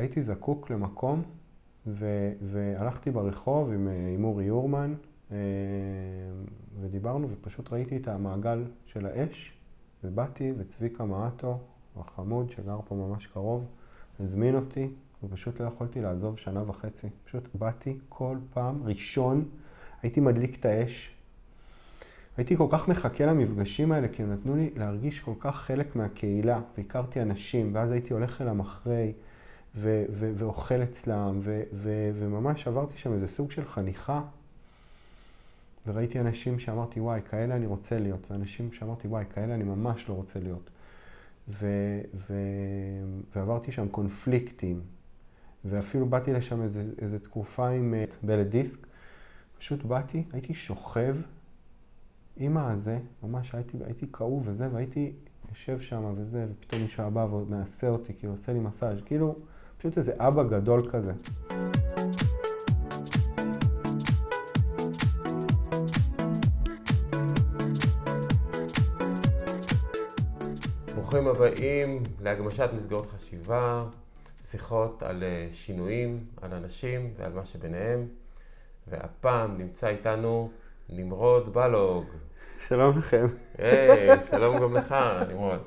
הייתי זקוק למקום, ו, והלכתי ברחוב עם, אה, עם אורי יורמן, אה, ודיברנו, ופשוט ראיתי את המעגל של האש, ובאתי, וצביקה מעטו, החמוד שגר פה ממש קרוב, הזמין אותי, ופשוט לא יכולתי לעזוב שנה וחצי. פשוט באתי כל פעם, ראשון, הייתי מדליק את האש. הייתי כל כך מחכה למפגשים האלה, כי הם נתנו לי להרגיש כל כך חלק מהקהילה, והכרתי אנשים, ואז הייתי הולך אליהם אחרי, ו- ו- ואוכל אצלם, ו- ו- וממש עברתי שם איזה סוג של חניכה, וראיתי אנשים שאמרתי, וואי, כאלה אני רוצה להיות, ואנשים שאמרתי, וואי, כאלה אני ממש לא רוצה להיות. ו- ו- ועברתי שם קונפליקטים, ואפילו באתי לשם איזה, איזה תקופה עם אה, בלט דיסק. פשוט באתי, הייתי שוכב עם הזה, ממש הייתי, הייתי כאוב וזה, והייתי יושב שם וזה, ופתאום מישהו הבא ומעשה אותי, כאילו עושה לי מסאז', כאילו, פשוט איזה אבא גדול כזה. ברוכים הבאים להגמשת מסגרות חשיבה, שיחות על אה, שינויים, על אנשים ועל מה שביניהם. והפעם נמצא איתנו נמרוד בלוג. שלום לכם. היי, שלום גם לך, נמרוד.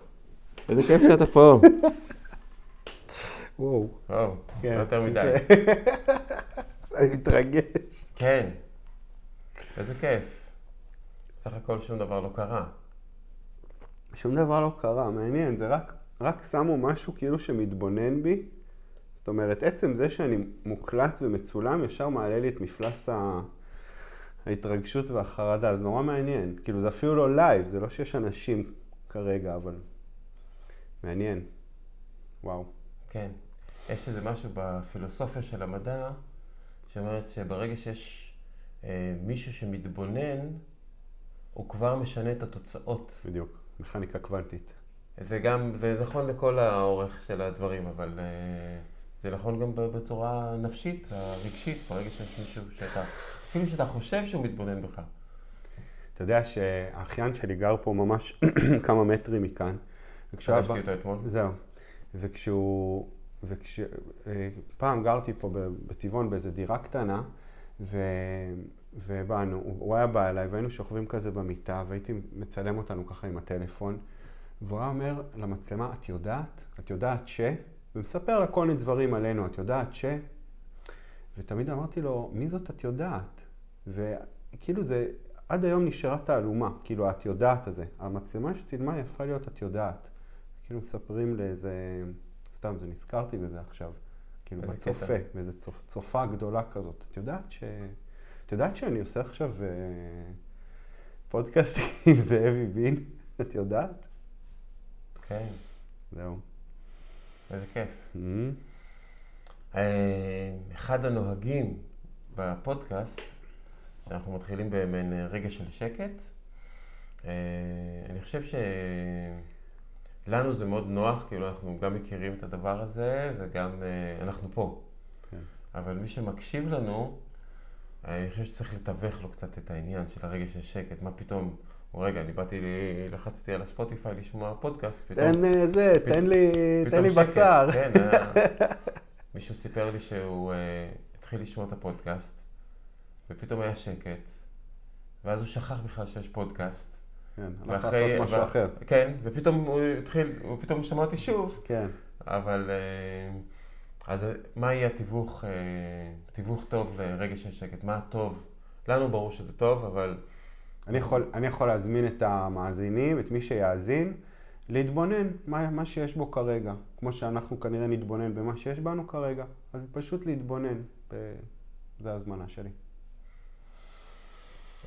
איזה כיף שאתה פה. וואו. וואו, כן, לא יותר מדי. זה- אני מתרגש. כן, איזה כיף. סך הכל שום דבר לא קרה. שום דבר לא קרה, מעניין, זה רק, רק שמו משהו כאילו שמתבונן בי. זאת אומרת, עצם זה שאני מוקלט ומצולם, ישר מעלה לי את מפלס ה... ההתרגשות והחרדה, אז נורא מעניין. כאילו, זה אפילו לא live, זה לא שיש אנשים כרגע, אבל מעניין. וואו. כן. יש איזה משהו בפילוסופיה של המדע, שאומרת שברגע שיש אה, מישהו שמתבונן, הוא כבר משנה את התוצאות. בדיוק, מכניקה קוונטית. זה גם, זה נכון לכל האורך של הדברים, אבל אה, זה נכון גם בצורה נפשית, הרגשית, ברגע שיש מישהו שאתה, אפילו שאתה חושב שהוא מתבונן בך. אתה יודע שהאחיין שלי גר פה ממש כמה מטרים מכאן. פגשתי אותו אתמול. זהו. וכשהוא... וכש... אה, גרתי פה בטבעון באיזו דירה קטנה, ו... ובאנו, הוא היה בא אליי והיינו שוכבים כזה במיטה, והייתי מצלם אותנו ככה עם הטלפון, והוא היה אומר למצלמה, את יודעת? את יודעת ש... ומספר לה כל מיני דברים עלינו, את יודעת ש... ותמיד אמרתי לו, מי זאת את יודעת? וכאילו זה, עד היום נשארה תעלומה, כאילו את יודעת הזה. המצלמה שצילמה היא הפכה להיות את יודעת. כאילו מספרים לאיזה, סתם, זה נזכרתי בזה עכשיו. כאילו בצופה. באיזה צופ, צופה גדולה כזאת. את יודעת ש... את יודעת שאני עושה עכשיו אה, פודקאסט עם זאבי בין? את יודעת? כן, זהו. איזה כיף. Mm. אה, אחד הנוהגים בפודקאסט, שאנחנו מתחילים במעין רגע של שקט, אה, אני חושב שלנו זה מאוד נוח, כאילו אנחנו גם מכירים את הדבר הזה וגם אה, אנחנו פה. כן. אבל מי שמקשיב לנו, אני חושב שצריך לתווך לו קצת את העניין של הרגע של שקט. מה פתאום, רגע, אני באתי, לחצתי על הספוטיפיי לשמוע פודקאסט, פתאום... תן אה, זה, פת- תן לי, תן לי שקט. בשר. כן, היה... מישהו סיפר לי שהוא uh, התחיל לשמוע את הפודקאסט, ופתאום היה שקט, ואז הוא שכח בכלל שיש פודקאסט. כן, הלך לעשות משהו ו- אחר. כן, ופתאום הוא התחיל, הוא פתאום שמע אותי שוב, כן. אבל... Uh, אז מה יהיה התיווך, uh, תיווך טוב לרגע של שקט? מה הטוב? לנו ברור שזה טוב, אבל... אני יכול, אני יכול להזמין את המאזינים, את מי שיאזין, להתבונן מה, מה שיש בו כרגע. כמו שאנחנו כנראה נתבונן במה שיש בנו כרגע. אז פשוט להתבונן. ב... זה ההזמנה שלי.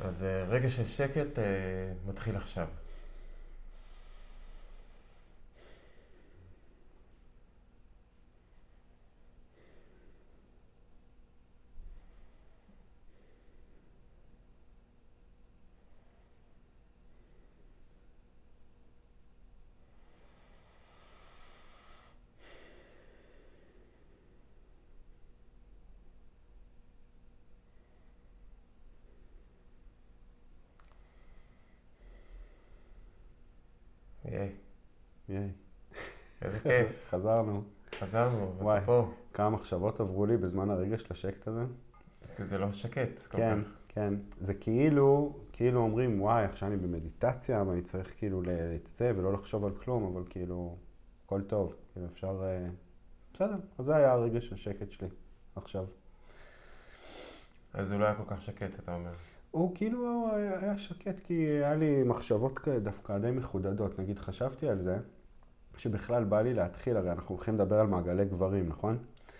אז uh, רגע של שקט uh, מתחיל עכשיו. ייי, ייי. איזה כיף. חזרנו. חזרנו, וואי. פה. כמה מחשבות עברו לי בזמן הרגע של השקט הזה. זה לא שקט כל כן, כך. כן. זה כאילו, כאילו אומרים, וואי, עכשיו אני במדיטציה, ואני צריך כאילו להתזה ולא לחשוב על כלום, אבל כאילו, הכל טוב. כאילו אפשר... אה, בסדר, אז זה היה הרגע של שקט שלי עכשיו. אז הוא לא היה כל כך שקט, אתה אומר. הוא כאילו היה, שקט כי היה לי מחשבות דווקא די מחודדות. נגיד, חשבתי על זה, שבכלל בא לי להתחיל, הרי אנחנו הולכים לדבר על מעגלי גברים, נכון?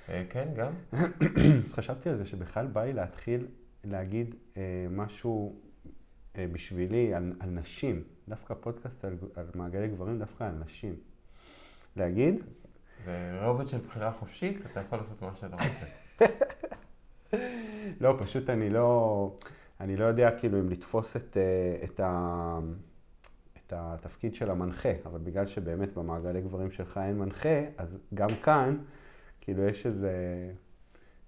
אה, כן, גם. אז חשבתי על זה שבכלל בא לי להתחיל להגיד אה, משהו אה, בשבילי על, על נשים, דווקא פודקאסט על, על מעגלי גברים, דווקא על נשים. להגיד, זה רובוט של בחירה חופשית, אתה יכול לעשות מה שאתה רוצה. לא, פשוט אני לא, אני לא יודע כאילו אם לתפוס את, אה, את, ה, את התפקיד של המנחה, אבל בגלל שבאמת במעגלי גברים שלך אין מנחה, אז גם כאן, כאילו יש איזה,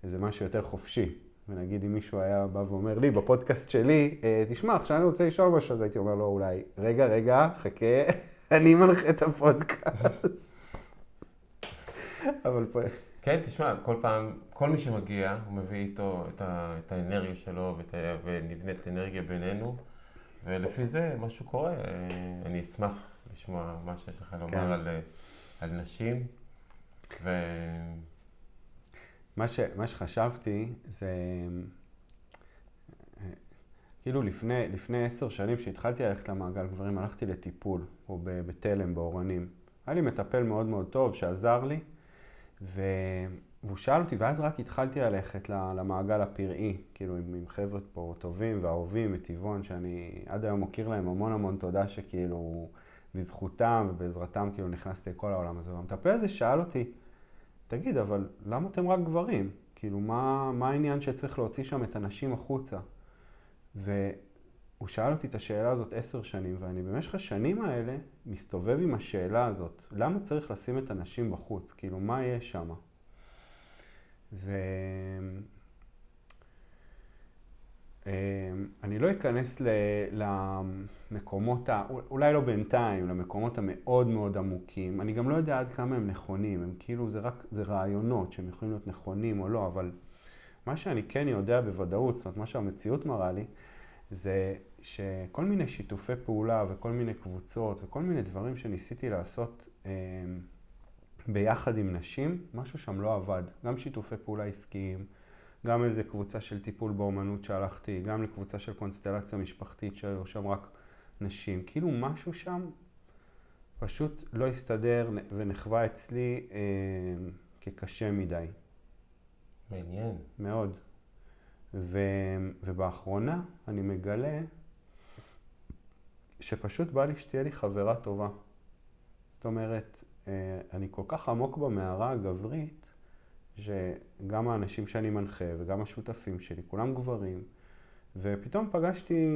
איזה משהו יותר חופשי. ונגיד אם מישהו היה בא ואומר לי בפודקאסט שלי, "אה, תשמע, עכשיו אני רוצה לשאול משהו, אז הייתי אומר לו אולי, רגע, רגע, חכה, אני מנחה את הפודקאסט. אבל פה... כן, תשמע, כל פעם, כל מי שמגיע, הוא מביא איתו את, ה, את האנרגיה שלו ונבנית אנרגיה בינינו, ולפי זה משהו קורה. אני אשמח לשמוע מה שיש לך לומר כן. על, אה, על נשים, ו... מה, ש, מה שחשבתי זה, אה, כאילו לפני, לפני עשר שנים שהתחלתי ללכת למעגל גברים, הלכתי לטיפול, או בתלם, באורנים. היה לי מטפל מאוד מאוד טוב שעזר לי, ו... והוא שאל אותי, ואז רק התחלתי ללכת למעגל הפראי, כאילו עם, עם חבר'ה פה טובים ואהובים מטבעון, שאני עד היום מוקיר להם המון המון תודה שכאילו בזכותם ובעזרתם כאילו נכנסתי לכל העולם הזה. והמטפל הזה שאל אותי, תגיד, אבל למה אתם רק גברים? כאילו, מה, מה העניין שצריך להוציא שם את הנשים החוצה? והוא שאל אותי את השאלה הזאת עשר שנים, ואני במשך השנים האלה מסתובב עם השאלה הזאת, למה צריך לשים את הנשים בחוץ? כאילו, מה יש שם? ו... אני לא אכנס ל- למקומות, ה... אולי לא בינתיים, למקומות המאוד מאוד עמוקים. אני גם לא יודע עד כמה הם נכונים, הם כאילו, זה רק, זה רעיונות שהם יכולים להיות נכונים או לא, אבל מה שאני כן יודע בוודאות, זאת אומרת, מה שהמציאות מראה לי, זה שכל מיני שיתופי פעולה וכל מיני קבוצות וכל מיני דברים שניסיתי לעשות אה, ביחד עם נשים, משהו שם לא עבד. גם שיתופי פעולה עסקיים, גם איזה קבוצה של טיפול באומנות שהלכתי, גם לקבוצה של קונסטלציה משפחתית שהיו שם רק נשים. כאילו משהו שם פשוט לא הסתדר ונחווה אצלי אה, כקשה מדי, מעניין. מאוד. ו, ובאחרונה אני מגלה שפשוט בא לי שתהיה לי חברה טובה. זאת אומרת, אני כל כך עמוק במערה הגברית, שגם האנשים שאני מנחה וגם השותפים שלי, כולם גברים, ופתאום פגשתי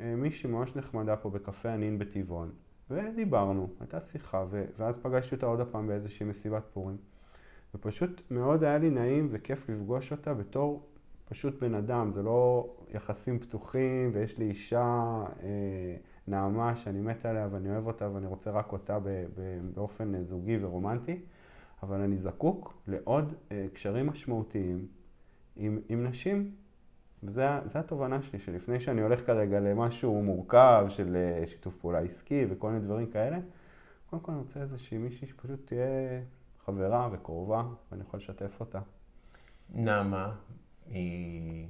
אה, מישהי ממש נחמדה פה בקפה הנין בטבעון, ודיברנו, הייתה שיחה, ו- ואז פגשתי אותה עוד הפעם באיזושהי מסיבת פורים. ופשוט מאוד היה לי נעים וכיף לפגוש אותה בתור פשוט בן אדם, זה לא יחסים פתוחים, ויש לי אישה אה, נעמה שאני מת עליה ואני אוהב אותה ואני רוצה רק אותה באופן אה, זוגי ורומנטי, אבל אני זקוק לעוד אה, קשרים משמעותיים עם, עם נשים. וזו התובנה שלי, שלפני שאני הולך כרגע למשהו מורכב של אה, שיתוף פעולה עסקי וכל מיני דברים כאלה, קודם כל אני רוצה איזושהי מישהי שפשוט תהיה חברה וקרובה ואני יכול לשתף אותה. נעמה, היא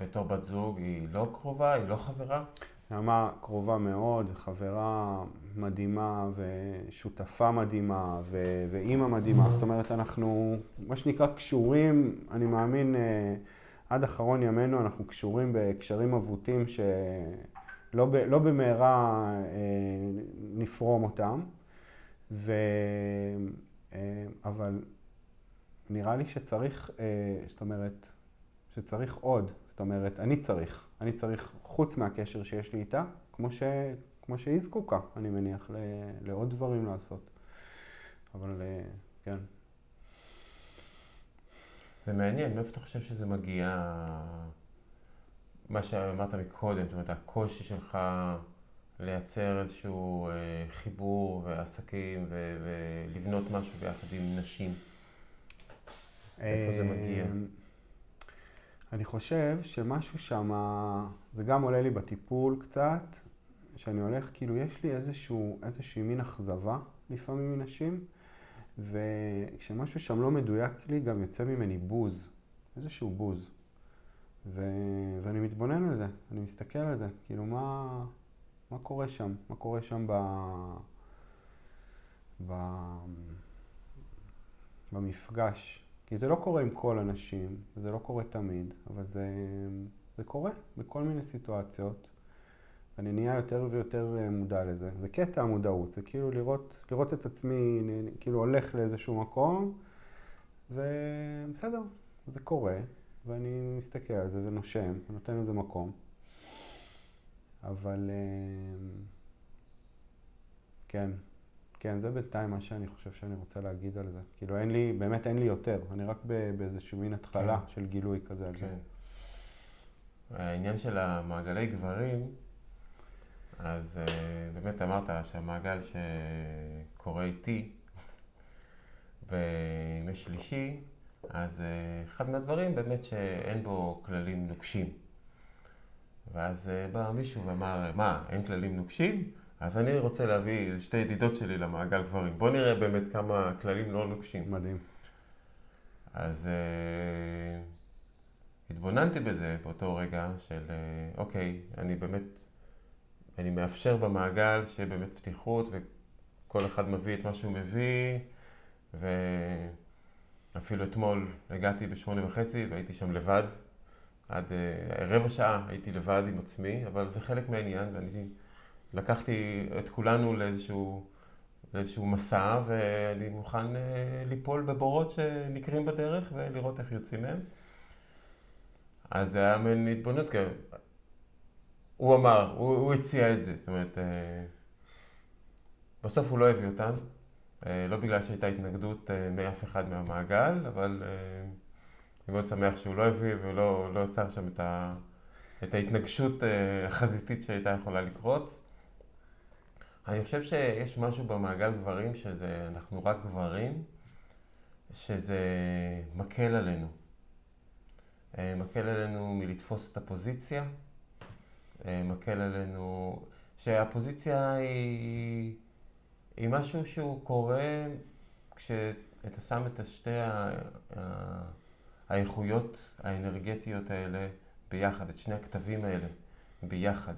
בתור בת זוג, היא לא קרובה, היא לא חברה? נעמה קרובה מאוד, חברה מדהימה ושותפה מדהימה ו- ואימא מדהימה. זאת אומרת, אנחנו, מה שנקרא, קשורים, אני מאמין, אה, עד אחרון ימינו אנחנו קשורים בקשרים אבוטים שלא ב- לא במהרה אה, נפרום אותם. ו... אה, אבל נראה לי שצריך, זאת אומרת, שצריך עוד. זאת אומרת, אני צריך. אני צריך, חוץ מהקשר שיש לי איתה, כמו, ש... כמו שהיא זקוקה, אני מניח, ל... לעוד דברים לעשות. אבל אה, כן. זה מעניין, מאיפה אתה חושב שזה מגיע, מה שאמרת מקודם, זאת אומרת, הקושי שלך לייצר איזשהו אה, חיבור ועסקים ולבנות משהו ביחד עם נשים? איפה זה מגיע? אני חושב שמשהו שם, זה גם עולה לי בטיפול קצת, שאני הולך, כאילו יש לי איזשהו, איזושהי מין אכזבה לפעמים מנשים, וכשמשהו שם לא מדויק לי, גם יוצא ממני בוז, איזשהו בוז. ו... ואני מתבונן על זה, אני מסתכל על זה, כאילו מה, מה קורה שם, מה קורה שם ב... ב... במפגש. כי זה לא קורה עם כל הנשים, זה לא קורה תמיד, אבל זה, זה קורה בכל מיני סיטואציות. אני נהיה יותר ויותר אה, מודע לזה. זה קטע המודעות, זה כאילו לראות, לראות את עצמי, כאילו הולך לאיזשהו מקום, ובסדר, זה קורה, ואני מסתכל על זה ונושם, ונותן לזה מקום. אבל אה, כן, כן, זה בינתיים מה שאני חושב שאני רוצה להגיד על זה. כאילו אין לי, באמת אין לי יותר, אני רק באיזשהו מין התחלה כן. של גילוי כזה על כן. זה. העניין של המעגלי גברים, אז uh, באמת אמרת שהמעגל שקורה איתי בימי שלישי, אז uh, אחד מהדברים באמת שאין בו כללים נוקשים. ואז uh, בא מישהו ואמר, מה, אין כללים נוקשים? אז אני רוצה להביא שתי ידידות שלי למעגל גברים. בוא נראה באמת כמה כללים לא נוקשים. מדהים. אז uh, התבוננתי בזה באותו רגע של, uh, אוקיי, אני באמת אני מאפשר במעגל שיהיה באמת פתיחות וכל אחד מביא את מה שהוא מביא ואפילו אתמול הגעתי בשמונה וחצי והייתי שם לבד עד uh, רבע שעה הייתי לבד עם עצמי אבל זה חלק מהעניין ואני לקחתי את כולנו לאיזשהו, לאיזשהו מסע ואני מוכן uh, ליפול בבורות שנקרים בדרך ולראות איך יוצאים מהם אז זה היה מין התבוננות, הוא אמר, הוא, הוא הציע את זה, זאת אומרת, אה, בסוף הוא לא הביא אותם, אה, לא בגלל שהייתה התנגדות אה, מאף אחד מהמעגל, אבל אני מאוד שמח שהוא לא הביא ולא לא יצר שם את, ה, את ההתנגשות החזיתית שהייתה יכולה לקרות. אני חושב שיש משהו במעגל גברים שזה, אנחנו רק גברים, שזה מקל עלינו. מקל עלינו מלתפוס את הפוזיציה. אה, מקל עלינו, שהפוזיציה היא, היא משהו שהוא קורה כשאתה שם את שתי ה... האיכויות האנרגטיות האלה ביחד, את שני הכתבים האלה ביחד.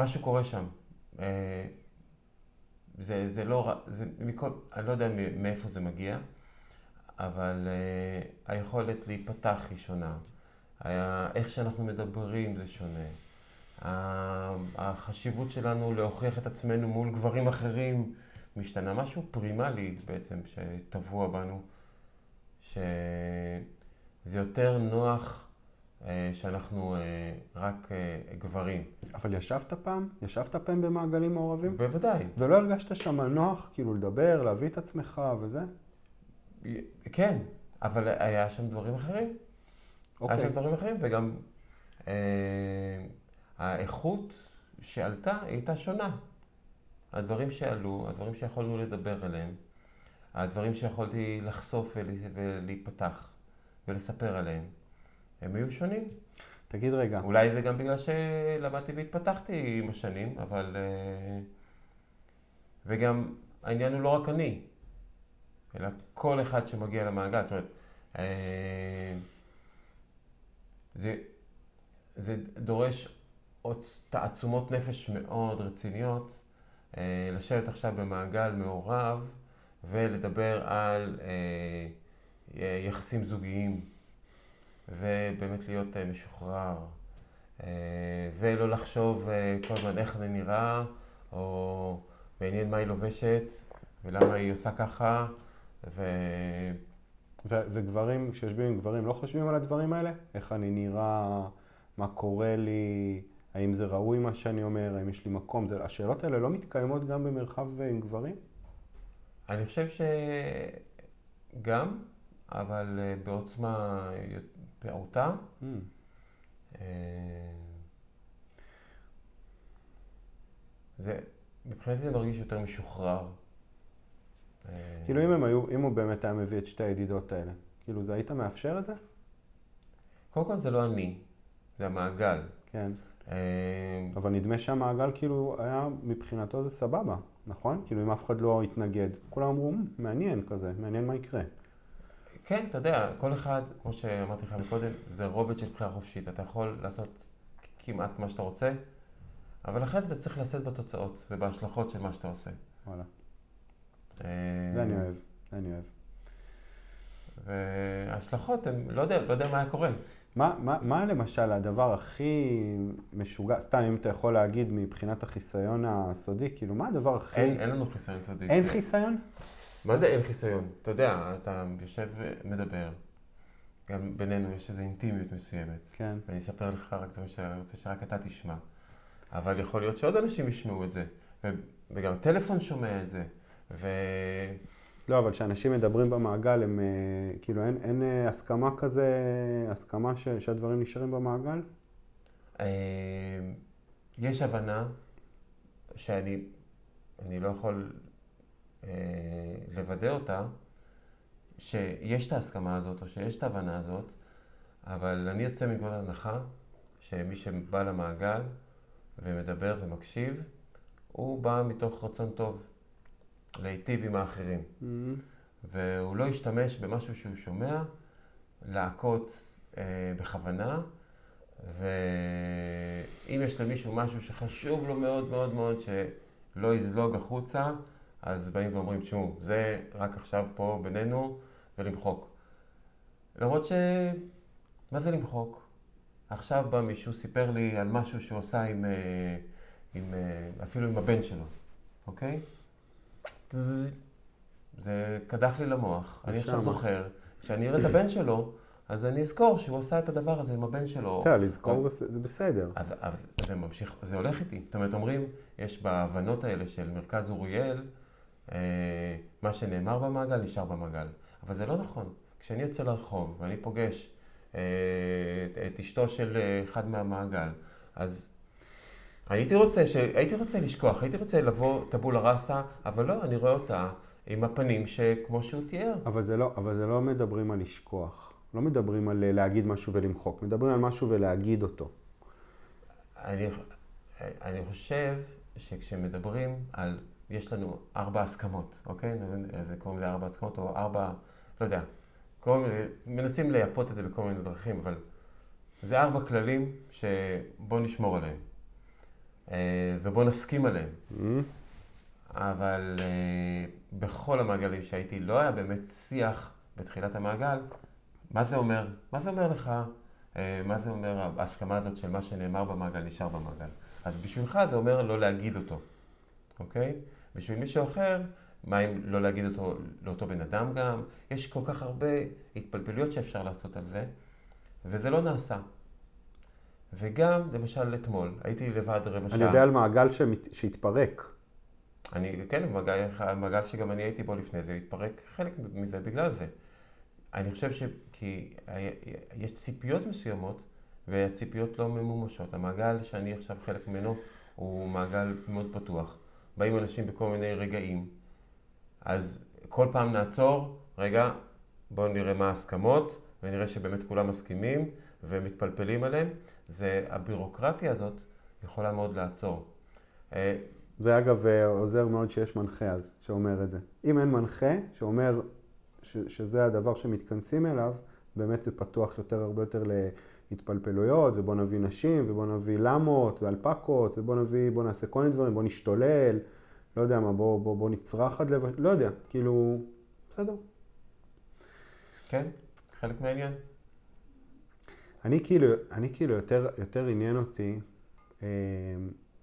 אה, משהו קורה שם. אה, זה, זה לא, זה מכל, אני לא יודע מאיפה זה מגיע, אבל היכולת להיפתח היא שונה. איך שאנחנו מדברים זה שונה. החשיבות שלנו להוכיח את עצמנו מול גברים אחרים משתנה. משהו פרימלי בעצם שטבוע בנו, שזה יותר נוח אה, שאנחנו אה, רק אה, גברים. אבל ישבת פעם? ישבת פעם במעגלים מעורבים? בוודאי. ולא הרגשת שם נוח כאילו לדבר, להביא את עצמך וזה? כן, אבל היה שם דברים אחרים. אוקיי. היה שם דברים אחרים, וגם אה, האיכות שעלתה היא הייתה שונה. הדברים שעלו, הדברים שיכולנו לדבר עליהם, הדברים שיכולתי לחשוף ולהיפתח ולספר עליהם, הם היו שונים. תגיד רגע. אולי זה גם בגלל שלמדתי והתפתחתי עם השנים, אבל... אה, וגם העניין הוא לא רק אני, אלא כל אחד שמגיע למעגל. זאת אומרת, אה, זה, זה דורש עוד תעצומות נפש מאוד רציניות, אה, לשבת עכשיו במעגל מעורב ולדבר על יחסים זוגיים, ובאמת להיות אה, משוחרר, אה, ולא לחשוב אה, כל הזמן איך זה נראה, או מעניין מה היא לובשת, ולמה היא עושה ככה, ו... ו- וגברים, כשיושבים עם גברים, לא חושבים על הדברים האלה? איך אני נראה, מה קורה לי, האם זה ראוי מה שאני אומר, האם יש לי מקום? זה, השאלות האלה לא מתקיימות גם במרחב עם גברים? אני חושב שגם, אבל בעוצמה פעוטה. Mm. זה, מבחינתי זה מרגיש יותר משוחרר. אה, כאילו אם הם היו, אם הוא באמת היה מביא את שתי הידידות האלה, כאילו זה היית מאפשר את זה? קודם כל זה לא אני, זה המעגל. כן. אה, אבל נדמה שהמעגל כאילו היה, מבחינתו זה סבבה, נכון? כאילו אם אף אחד לא התנגד. כולם אמרו, "מ, מעניין כזה, מעניין מה יקרה. כן, אתה יודע, כל אחד, כמו שאמרתי לך מקודם, זה רובד של בחירה חופשית. אתה יכול לעשות כמעט מה שאתה רוצה, אבל אחרי זה אתה צריך לשאת בתוצאות ובהשלכות של מה שאתה עושה. וואלה. אה, זה אני אוהב, זה אני אוהב. וההשלכות, הן, לא יודע, לא יודע מה היה קורה. מה, מה, מה למשל הדבר הכי משוגע, סתם אם אתה יכול להגיד מבחינת החיסיון הסודי, כאילו מה הדבר הכי... אין, אין לנו חיסיון סודי. אין חיסיון? מה זה אין חיסיון? אתה יודע, אתה יושב ומדבר, גם בינינו יש איזו אינטימיות מסוימת. כן. ואני אספר לך רק מה שאני רוצה שרק אתה תשמע. אבל יכול להיות שעוד אנשים ישמעו את זה, ו- וגם הטלפון שומע את זה, ו... לא, אבל כשאנשים מדברים במעגל, הם אה, כאילו אין, אין אה, הסכמה כזה, הסכמה ש, שהדברים נשארים במעגל? אה, יש הבנה שאני אני לא יכול לוודא אותה, שיש את ההסכמה הזאת או שיש את ההבנה הזאת, אבל אני יוצא מנקודת הנחה שמי שבא למעגל ומדבר ומקשיב, הוא בא מתוך רצון טוב להיטיב עם האחרים. Mm-hmm. והוא לא ישתמש במשהו שהוא שומע לעקוץ אה, בכוונה, ואם יש למישהו משהו שחשוב לו מאוד מאוד מאוד שלא יזלוג החוצה, אז באים ואומרים, תשמעו, זה רק עכשיו פה בינינו ולמחוק. למרות ש... מה זה למחוק? עכשיו בא מישהו, סיפר לי על משהו שהוא עשה עם, אה, עם, אה, אפילו עם הבן שלו, אוקיי? זה קדח לי למוח. אני עכשיו. זוכר, כשאני אראה את הבן שלו, אז אני אזכור שהוא עשה את הדבר הזה עם הבן שלו. בסדר, לזכור זה, בסדר. אז, זה ממשיך, זה הולך איתי. זאת אומרת, אומרים, יש בהבנות האלה של מרכז אוריאל, מה שנאמר במעגל נשאר במעגל. אבל זה לא נכון. כשאני יוצא לרחוב ואני פוגש אה, את, אשתו של אה, אחד מהמעגל, אז הייתי רוצה, ש... הייתי רוצה לשכוח, הייתי רוצה לבוא טבולה ראסה, אבל לא, אני רואה אותה עם הפנים שכמו שהוא תיאר. אבל זה לא, אבל זה לא מדברים על לשכוח. לא מדברים על אה, להגיד משהו ולמחוק. מדברים על משהו ולהגיד אותו. אני, אני חושב שכשמדברים על, יש לנו ארבע הסכמות, אוקיי? זה קוראים לזה ארבע הסכמות, או ארבע, לא יודע, מיני, מנסים לייפות את זה בכל מיני דרכים, אבל זה ארבע כללים שבוא נשמור עליהם, אה, ובוא נסכים עליהם. Mm-hmm. אבל אה, בכל המעגלים שהייתי, לא היה באמת שיח בתחילת המעגל, מה זה אומר? מה זה אומר לך? אה, מה זה אומר ההסכמה הזאת של מה שנאמר במעגל נשאר במעגל? אז בשבילך זה אומר לא להגיד אותו, אוקיי? בשביל מישהו אחר, מה אם לא להגיד אותו לאותו בן אדם גם? יש כל כך הרבה התפלפלויות שאפשר לעשות על זה, וזה לא נעשה. וגם, למשל, אתמול, הייתי לבד רבע שעה. אני יודע על מעגל שמת, שהתפרק. אני, כן, מעגל, המעגל שגם אני הייתי בו לפני זה, התפרק חלק מזה בגלל זה. אני חושב שכי יש ציפיות מסוימות, והציפיות לא ממומשות. המעגל שאני עכשיו חלק ממנו הוא מעגל מאוד פתוח. באים אנשים בכל מיני רגעים, אז כל פעם נעצור, רגע, בואו נראה מה ההסכמות, ונראה שבאמת כולם מסכימים ומתפלפלים עליהם. זה, הבירוקרטיה הזאת יכולה מאוד לעצור. אה, ואגב, אה, עוזר מאוד שיש מנחה אז, שאומר את זה. אם אין מנחה שאומר ש, שזה הדבר שמתכנסים אליו, באמת זה פתוח יותר, הרבה יותר להתפלפלויות, ובוא נביא נשים, ובוא נביא למות ואלפקות, ובוא נביא, בוא נעשה כל מיני דברים, בוא נשתולל, לא יודע מה, בוא, בוא, בוא נצרח עד לב, לא יודע, כאילו, בסדר. כן, חלק מהעניין. אני כאילו, אני כאילו יותר, יותר עניין אותי, אה,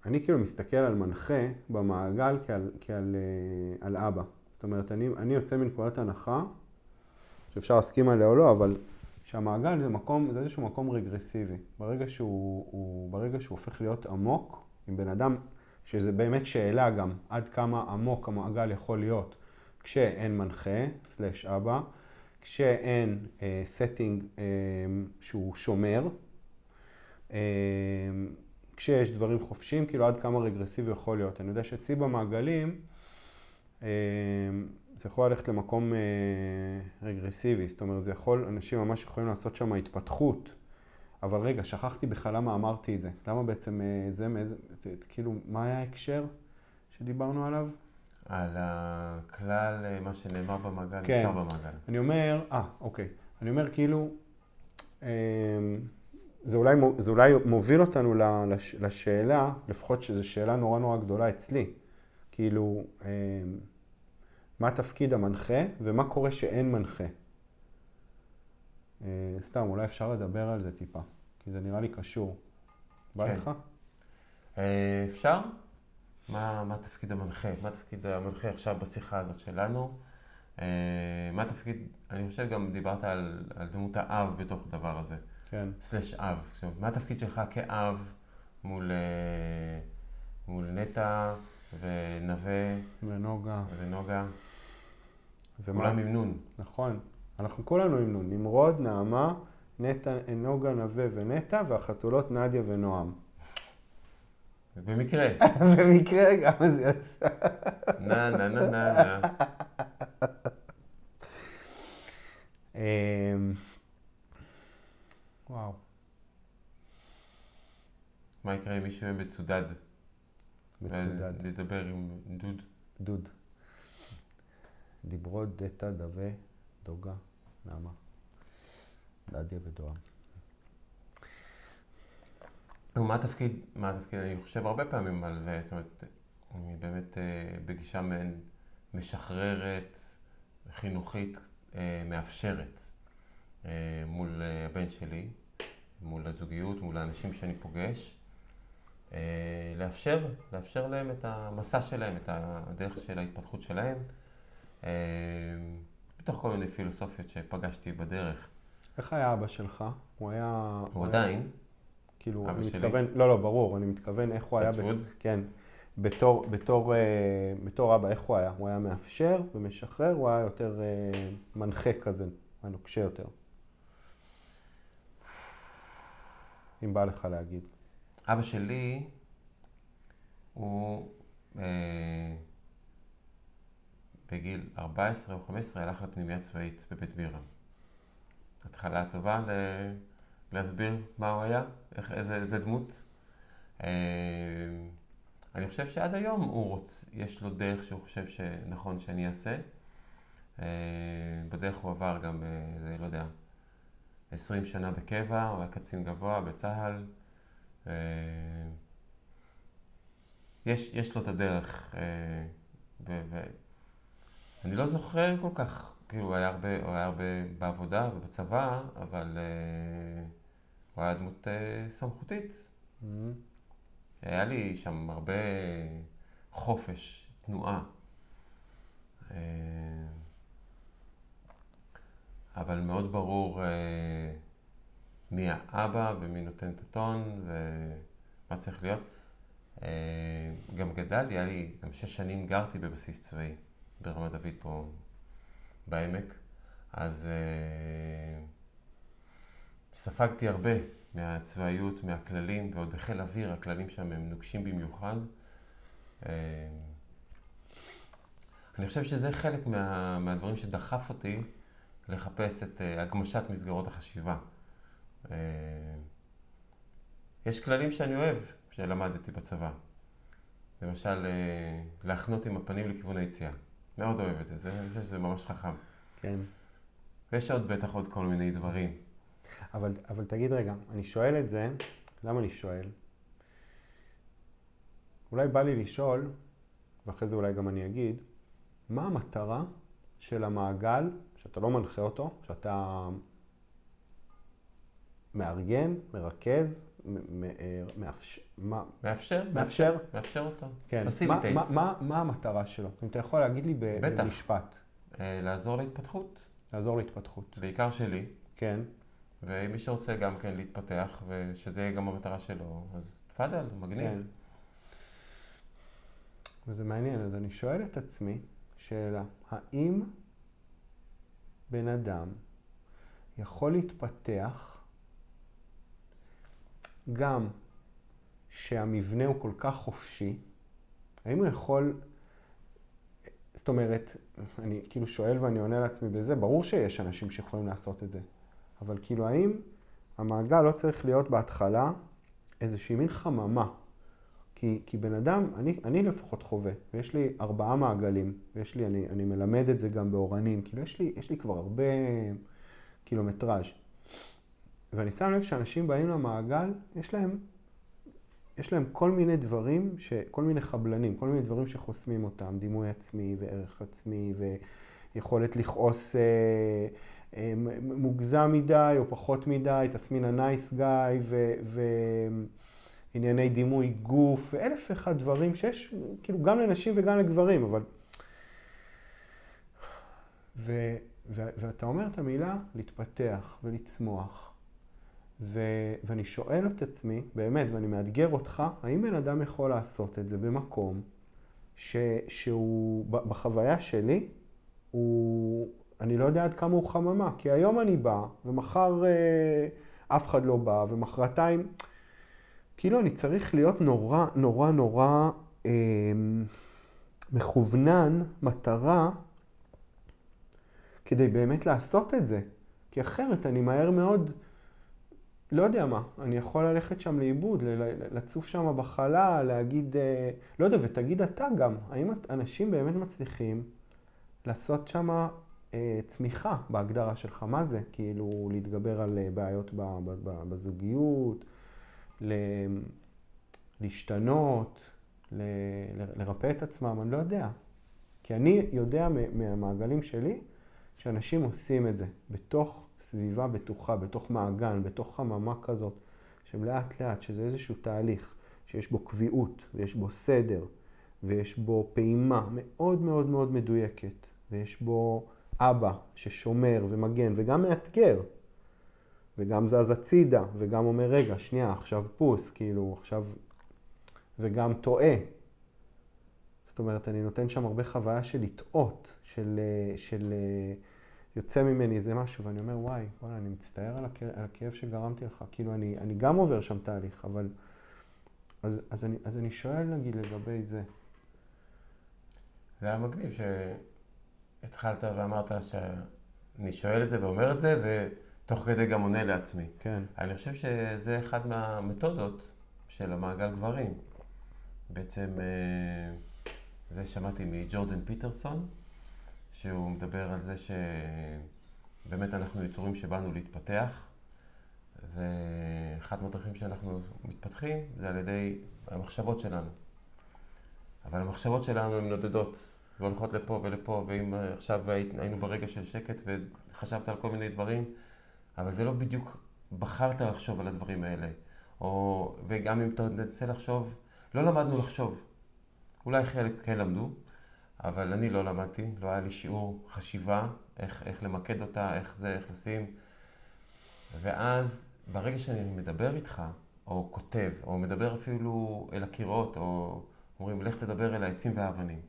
אני כאילו מסתכל על מנחה במעגל כעל, כעל אה, על אבא. זאת אומרת, אני, אני יוצא מנקודת הנחה, שאפשר להסכים עליה או לא, אבל שהמעגל זה מקום, זה איזשהו מקום רגרסיבי. ברגע שהוא, הוא, ברגע שהוא הופך להיות עמוק, עם בן אדם, שזה באמת שאלה גם, עד כמה עמוק המעגל יכול להיות, כשאין מנחה, סלש אבא, כשאין אה, setting אה, שהוא שומר, אה, כשיש דברים חופשיים, כאילו עד כמה רגרסיבי יכול להיות. אני יודע שאצלי במעגלים, אה, זה יכול ללכת למקום אה, רגרסיבי, זאת אומרת, זה יכול, אנשים ממש יכולים לעשות שם התפתחות. אבל רגע, שכחתי בכלל למה אמרתי את זה. למה בעצם אה, זה, מאיזה, זה, כאילו, מה היה ההקשר שדיברנו עליו? על הכלל, אה, מה שנאמר במעגל, כן. נשאר במעגל. אני אומר, אה, אוקיי. אני אומר כאילו, אה, זה אולי, זה אולי מוביל אותנו לש- לשאלה, לפחות שזו שאלה נורא נורא גדולה אצלי. כאילו, אה, מה תפקיד המנחה ומה קורה שאין מנחה? אה, סתם, אולי אפשר לדבר על זה טיפה, כי זה נראה לי קשור. בא כן. לך? אה, אפשר? מה, מה תפקיד המנחה? מה תפקיד המנחה עכשיו בשיחה הזאת שלנו? אה, מה תפקיד, אני חושב גם דיברת על, על דמות האב בתוך הדבר הזה, כן. סלש אב. עכשיו, מה התפקיד שלך כאב מול, מול נטע ונווה ונוגה. ונוגה? כולם עם נון. נכון. אנחנו כולנו עם נון. נמרוד, נעמה, נטע, נוגה, נווה ונטע, והחתולות נדיה ונועם. במקרה. במקרה גם זה יצא. נה נה נה נה נה. אמ, וואו. מה יקרה אם מישהו יהיה מצודד? מצודד. לדבר עם דוד. דוד. דיברות, דטה, דווה, דוגה, נעמה. דדיה ודואר. נו, מה התפקיד, מה התפקיד, אני חושב הרבה פעמים על זה, זאת אומרת, אני באמת אה, בגישה מעין משחררת, חינוכית, אה, מאפשרת אה, מול הבן שלי, מול הזוגיות, מול האנשים שאני פוגש, לאפשר, לאפשר להם את המסע שלהם, את הדרך של ההתפתחות שלהם, אה, בתוך כל מיני פילוסופיות שפגשתי בדרך. איך היה אבא שלך? הוא היה... הוא עדיין, כאילו, אני שלי? מתכוון, לא, לא, ברור, אני מתכוון איך הוא היה, טאצ'ווד? כן, בתור, בתור, אה, בתור אבא, איך הוא היה? הוא היה מאפשר ומשחרר, הוא היה יותר אה, מנחה כזה, היה נוקשה יותר. אם בא לך להגיד. אבא שלי הוא אה, בגיל 14 או 15 הלך לפנימייה צבאית בבית בירה. התחלה טובה ל... להסביר מה הוא היה, איך, איזה, איזה דמות. אה, אני חושב שעד היום הוא רוצ... יש לו דרך שהוא חושב שנכון שאני אעשה. אה, בדרך הוא עבר גם, אה, איזה, לא יודע, 20 שנה בקבע, הוא היה קצין גבוה בצה"ל. אה, יש, יש לו את הדרך, אה, ו- אני לא זוכר כל כך, כאילו הוא היה הרבה, הוא היה הרבה בעבודה ובצבא, אבל אה, הוא היה דמות אה, סמכותית. Mm-hmm. היה לי שם הרבה חופש, תנועה. אה, אבל מאוד ברור אה, מי האבא ומי נותן את הטון ומה צריך להיות. אה, גם גדלתי, היה לי, גם שש שנים גרתי בבסיס צבאי ברמת דוד פה בעמק, אז אה, ספגתי הרבה מהצבאיות, מהכללים, ועוד בחיל אוויר, הכללים שם הם נוקשים במיוחד. אה, אני חושב שזה חלק מה, מהדברים שדחף אותי לחפש את אה, הגמשת מסגרות החשיבה. אה, יש כללים שאני אוהב, שלמדתי בצבא. למשל, אה, להחנות עם הפנים לכיוון היציאה. מאוד אוהב את זה, זה, אני חושב שזה ממש חכם. כן. ויש עוד בטח עוד כל מיני דברים. אבל, אבל תגיד רגע, אני שואל את זה, למה אני שואל? אולי בא לי לשאול, ואחרי זה אולי גם אני אגיד, מה המטרה של המעגל, שאתה לא מנחה אותו, שאתה מארגן, מרכז, אה, מאפשר, מאפשר? מאפשר? מאפשר אותו. כן, מה, Facilitate. מה, המטרה שלו? אם אתה יכול להגיד לי. במשפט, אה, לעזור להתפתחות, לעזור להתפתחות. בעיקר שלי. כן, ואם מי שרוצה גם כן להתפתח, ושזה יהיה גם המטרה שלו, אז תפאדל, מגניב. כן. וזה מעניין, אז אני שואל את עצמי שאלה, האם בן אדם יכול להתפתח גם שהמבנה הוא כל כך חופשי, האם הוא יכול, זאת אומרת, אני כאילו שואל ואני עונה לעצמי בזה, ברור שיש אנשים שיכולים לעשות את זה, אבל כאילו האם המעגל לא צריך להיות בהתחלה איזושהי מין חממה? כי, כי בן אדם, אני, אני לפחות חווה, ויש לי ארבעה מעגלים, ויש לי, אני, אני מלמד את זה גם באורנים, כאילו יש לי, יש לי כבר הרבה קילומטראז'. ואני שם לב שאנשים באים למעגל, יש להם, יש להם כל מיני דברים, ש, כל מיני חבלנים, כל מיני דברים שחוסמים אותם, דימוי עצמי וערך עצמי ויכולת לכעוס אה, אה, מוגזם מדי או פחות מדי, תסמין הנייס גאי וענייני דימוי גוף ואלף ואחד דברים שיש, כאילו גם לנשים וגם לגברים, אבל... ו, ו, ואתה אומר את המילה להתפתח ולצמוח. ו, ואני שואל את עצמי, באמת, ואני מאתגר אותך, האם בן אדם יכול לעשות את זה במקום ש, שהוא, בחוויה שלי, הוא, אני לא יודע עד כמה הוא חממה, כי היום אני בא, ומחר אה, אף אחד לא בא, ומחרתיים, כאילו אני צריך להיות נורא, נורא, נורא אה, מכוונן, מטרה, כדי באמת לעשות את זה. כי אחרת אני מהר מאוד... לא יודע מה, אני יכול ללכת שם לאיבוד, לצוף שם בחלל, להגיד, אה, לא יודע, ותגיד אתה גם, האם אנשים באמת מצליחים לעשות שם אה, צמיחה בהגדרה שלך? מה זה? כאילו, להתגבר על אה, בעיות בזוגיות, להשתנות, לרפא את עצמם, אני לא יודע. כי אני יודע מהמעגלים שלי שאנשים עושים את זה בתוך סביבה בטוחה, בתוך מעגן, בתוך חממה כזאת, שהם לאט לאט, שזה איזשהו תהליך, שיש בו קביעות, ויש בו סדר, ויש בו פעימה מאוד מאוד מאוד מדויקת, ויש בו אבא ששומר ומגן וגם מאתגר, וגם זז הצידה, וגם אומר, רגע, שנייה, עכשיו פוס, כאילו, עכשיו... וגם טועה. זאת אומרת, אני נותן שם הרבה חוויה של לטעות, של, של, של יוצא ממני איזה משהו, ואני אומר, וואי, וואי, אני מצטער על, הכאב, על הכאב שגרמתי לך. כאילו, אני, אני גם עובר שם תהליך, אבל... אז, אז, אני, אז אני שואל, נגיד, לגבי זה. זה היה מגניב שהתחלת ואמרת שאני שואל את זה ואומר את זה, ותוך כדי גם עונה לעצמי. כן. אני חושב שזה אחד מהמתודות של המעגל גברים. בעצם, אה, זה שמעתי מג'ורדן פיטרסון. שהוא מדבר על זה שבאמת אנחנו יצורים שבאנו להתפתח, ואחת מהדרכים שאנחנו מתפתחים זה על ידי המחשבות שלנו. אבל המחשבות שלנו הן נודדות, והולכות לפה ולפה, ואם עכשיו היינו ברגע של שקט וחשבת על כל מיני דברים, אבל זה לא בדיוק בחרת לחשוב על הדברים האלה. או, וגם אם אתה תנסה לחשוב, לא למדנו לחשוב. אולי חלק כן למדו, אבל אני לא למדתי, לא היה לי שיעור חשיבה, איך, איך למקד אותה, איך זה, איך לשים. ואז, ברגע שאני מדבר איתך, או כותב, או מדבר אפילו אל הקירות, או אומרים, לך תדבר אל העצים והאבנים.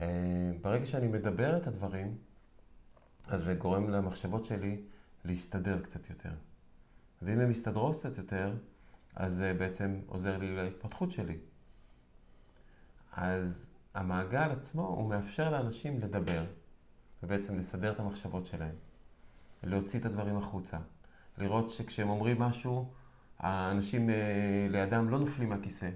אה, ברגע שאני מדבר את הדברים, אז זה גורם למחשבות שלי להסתדר קצת יותר. ואם הן מסתדרות קצת יותר, אז זה בעצם עוזר לי להתפתחות שלי. אז המעגל עצמו הוא מאפשר לאנשים לדבר, ובעצם לסדר את המחשבות שלהם, להוציא את הדברים החוצה, לראות שכשהם אומרים משהו, האנשים אה, לידם לא נופלים מהכיסא,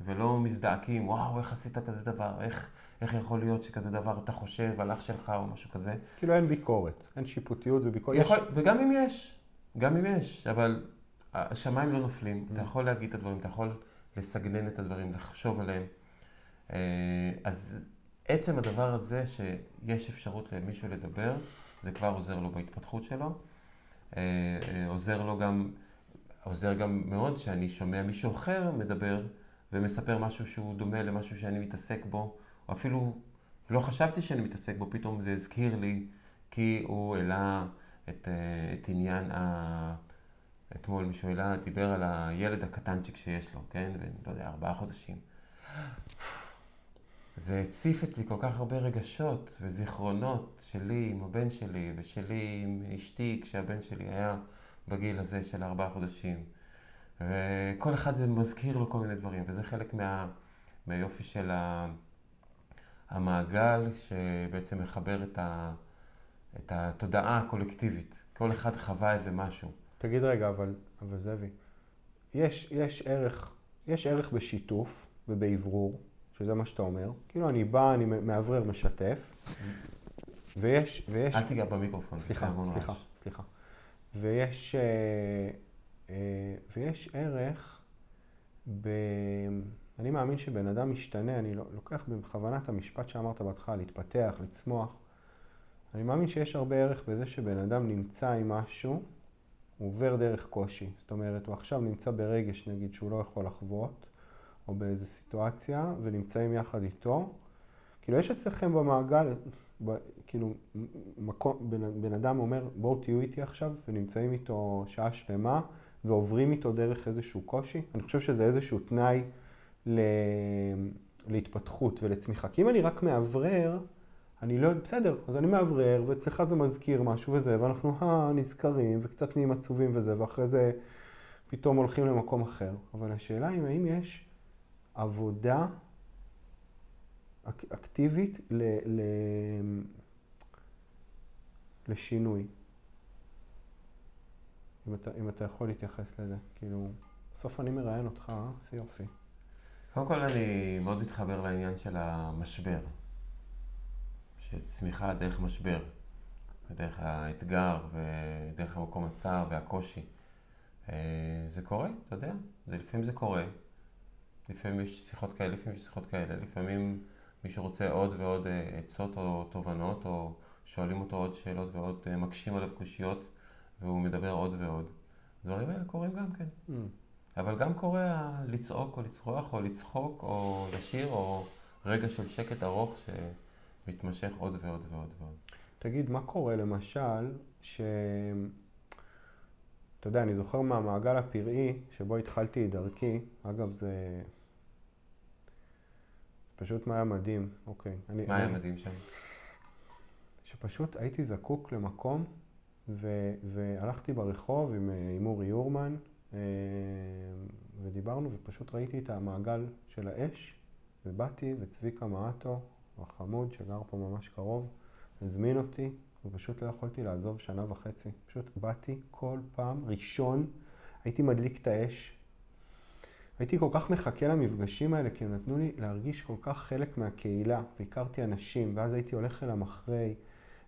ולא מזדעקים, וואו, איך עשית כזה דבר, איך, איך יכול להיות שכזה דבר אתה חושב על אח שלך או משהו כזה. כאילו אין ביקורת, אין שיפוטיות וביקורת. יכול, יש... וגם אם יש, גם אם יש, אבל השמיים לא נופלים, mm. אתה יכול להגיד את הדברים, אתה יכול לסגנן את הדברים, לחשוב עליהם. אה, אז עצם הדבר הזה שיש אפשרות למישהו לדבר, זה כבר עוזר לו בהתפתחות שלו. אה, אה, עוזר לו גם, עוזר גם מאוד שאני שומע מישהו אחר מדבר ומספר משהו שהוא דומה למשהו שאני מתעסק בו, או אפילו לא חשבתי שאני מתעסק בו, פתאום זה הזכיר לי, כי הוא העלה את, את עניין ה... אתמול מישהו העלה, דיבר על הילד הקטנצ'יק שיש לו, כן? ולא יודע, ארבעה חודשים. זה הציף אצלי כל כך הרבה רגשות וזיכרונות שלי עם הבן שלי ושלי עם אשתי כשהבן שלי היה בגיל הזה של ארבעה חודשים. וכל אחד זה מזכיר לו כל מיני דברים, וזה חלק מה, מהיופי של המעגל שבעצם מחבר את, ה, את התודעה הקולקטיבית. כל אחד חווה איזה משהו. תגיד רגע, אבל, אבל זאבי, יש, יש, יש ערך בשיתוף ובאוורור, שזה מה שאתה אומר. כאילו אני בא, אני מאוורר, משתף, ויש, ויש... אל תיגע במיקרופון. סליחה, סליחה, סליחה. ויש, אה, אה, ויש ערך ב... אני מאמין שבן אדם משתנה, אני לא, לוקח בכוונה את המשפט שאמרת בהתחלה, להתפתח, לצמוח. אני מאמין שיש הרבה ערך בזה שבן אדם נמצא עם משהו, הוא עובר דרך קושי. זאת אומרת, הוא עכשיו נמצא ברגש, נגיד, שהוא לא יכול לחוות, או באיזו סיטואציה, ונמצאים יחד איתו. כאילו, יש אצלכם במעגל, ב, כאילו, מקום, בן, בן אדם אומר, בואו תהיו איתי עכשיו, ונמצאים איתו שעה שלמה, ועוברים איתו דרך איזשהו קושי. אני חושב שזה איזשהו תנאי ל... להתפתחות ולצמיחה. כי אם אני רק מאוורר, אני לא, בסדר, אז אני מאוורר, ואצלך זה מזכיר משהו וזה, ואנחנו אה, נזכרים, וקצת נהיים עצובים וזה, ואחרי זה פתאום הולכים למקום אחר. אבל השאלה היא, האם יש עבודה אק, אקטיבית ל, ל, לשינוי? אם אתה, אם אתה יכול להתייחס לזה, כאילו, בסוף אני מראיין אותך, זה יופי. קודם כל אני מאוד מתחבר לעניין של המשבר. שצמיחה דרך משבר, ודרך האתגר, ודרך המקום הצער והקושי. אה, זה קורה, אתה יודע, לפעמים זה קורה. לפעמים יש שיחות כאלה, לפעמים יש שיחות כאלה. לפעמים מישהו רוצה עוד ועוד אה, עצות או תובנות, או שואלים אותו עוד שאלות ועוד אה, מקשים עליו קושיות, והוא מדבר עוד ועוד. הדברים האלה קורים גם כן. Mm. אבל גם קורה לצעוק או לצרוח או לצחוק או לשיר או רגע של שקט ארוך שמתמשך עוד ועוד ועוד ועוד. תגיד, מה קורה למשל ש... אתה יודע, אני זוכר מהמעגל הפראי שבו התחלתי את דרכי, אגב זה פשוט מה היה מדהים, אוקיי. אני, מה היה מדהים שם? שפשוט הייתי זקוק למקום ו... והלכתי ברחוב עם, עם אורי יורמן, אה, ודיברנו ופשוט ראיתי את המעגל של האש, ובאתי וצביקה מעטו, החמוד שגר פה ממש קרוב, הזמין אותי, ופשוט לא יכולתי לעזוב שנה וחצי. פשוט באתי כל פעם, ראשון, הייתי מדליק את האש. הייתי כל כך מחכה למפגשים האלה, כי הם נתנו לי להרגיש כל כך חלק מהקהילה, והכרתי אנשים, ואז הייתי הולך אליהם אחרי,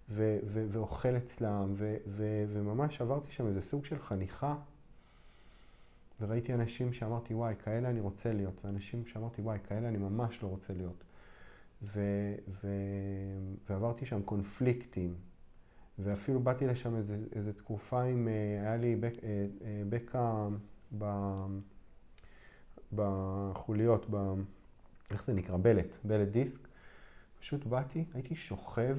ו- ו- ואוכל אצלם, ו- ו- וממש עברתי שם איזה סוג של חניכה וראיתי אנשים שאמרתי, וואי, כאלה אני רוצה להיות, ואנשים שאמרתי, וואי, כאלה אני ממש לא רוצה להיות. ו, ו, ועברתי שם קונפליקטים, ואפילו באתי לשם איזה, איזה תקופה עם, אה, היה לי בק, אה, אה, בקע ב, בחוליות, ב, איך זה נקרא? בלט, בלט דיסק. פשוט באתי, הייתי שוכב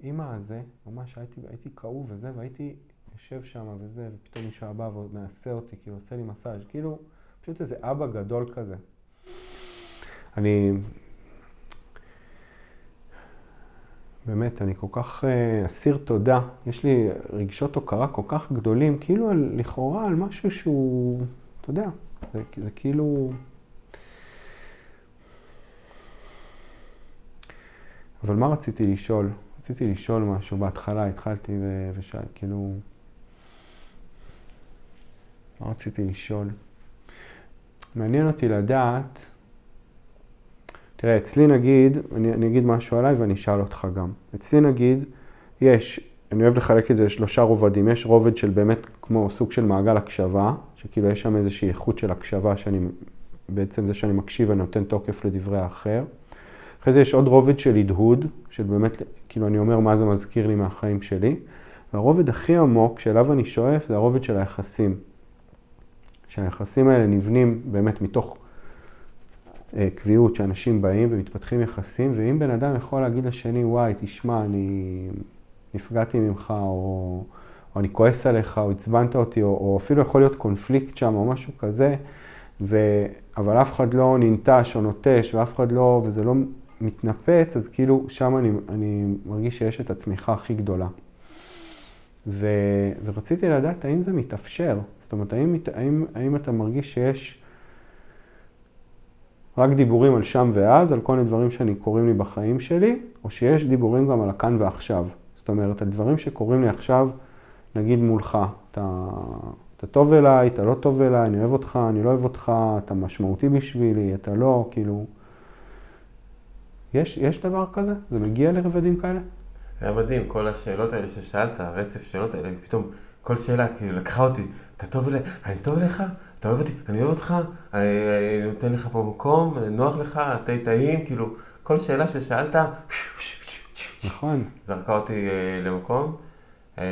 עם הזה, ממש הייתי, הייתי כאוב וזה, והייתי יושב שם וזה, ופתאום מישהו בא ומעשה אותי, כאילו עושה לי מסאז', כאילו, פשוט איזה אבא גדול כזה. אני... באמת, אני כל כך אה, אסיר תודה. יש לי רגשות הוקרה כל כך גדולים, כאילו על, לכאורה על משהו שהוא, אתה יודע, זה, זה כאילו... אבל מה רציתי לשאול? רציתי לשאול משהו בהתחלה, התחלתי ושאלתי, כאילו... מה רציתי לשאול? מעניין אותי לדעת, תראה, אצלי נגיד, אני, אני אגיד משהו עליי ואני אשאל אותך גם. אצלי נגיד, יש, אני אוהב לחלק את זה לשלושה רובדים. יש רובד של באמת כמו סוג של מעגל הקשבה, שכאילו יש שם איזושהי איכות של הקשבה, שאני, בעצם זה שאני מקשיב ונותן תוקף לדברי האחר. אחרי זה יש עוד רובד של הדהוד, של באמת, כאילו אני אומר מה זה מזכיר לי מהחיים שלי. והרובד הכי עמוק שאליו אני שואף זה הרובד של היחסים. שהיחסים האלה נבנים באמת מתוך קביעות, שאנשים באים ומתפתחים יחסים, ואם בן אדם יכול להגיד לשני, וואי, תשמע, אני נפגעתי ממך, או, או אני כועס עליך, או עצבנת אותי, או, או אפילו יכול להיות קונפליקט שם, או משהו כזה, ו... אבל אף אחד לא ננטש או נוטש, ואף אחד לא, וזה לא מתנפץ, אז כאילו שם אני, אני מרגיש שיש את הצמיחה הכי גדולה. ו, ורציתי לדעת האם זה מתאפשר. זאת אומרת, האם, האם, האם אתה מרגיש שיש רק דיבורים על שם ואז, על כל מיני דברים שאני קוראים לי בחיים שלי, או שיש דיבורים גם על הכאן ועכשיו. זאת אומרת, על דברים שקורים לי עכשיו, נגיד מולך. אתה, אתה טוב אליי, אתה לא טוב אליי, אני אוהב אותך, אני לא אוהב אותך, אתה משמעותי בשבילי, אתה לא, כאילו... יש, יש דבר כזה? זה מגיע לרבדים כאלה? היה מדהים, כל השאלות האלה ששאלת, הרצף שאלות האלה, פתאום כל שאלה כאילו לקחה אותי, אתה טוב אליי, אני טוב אליך? אתה אוהב אותי? אני אוהב אותך? אני, נותן לך פה מקום, נוח לך, אתה טעים, כאילו, כל שאלה ששאלת, נכון. זרקה אותי אה, למקום. אה,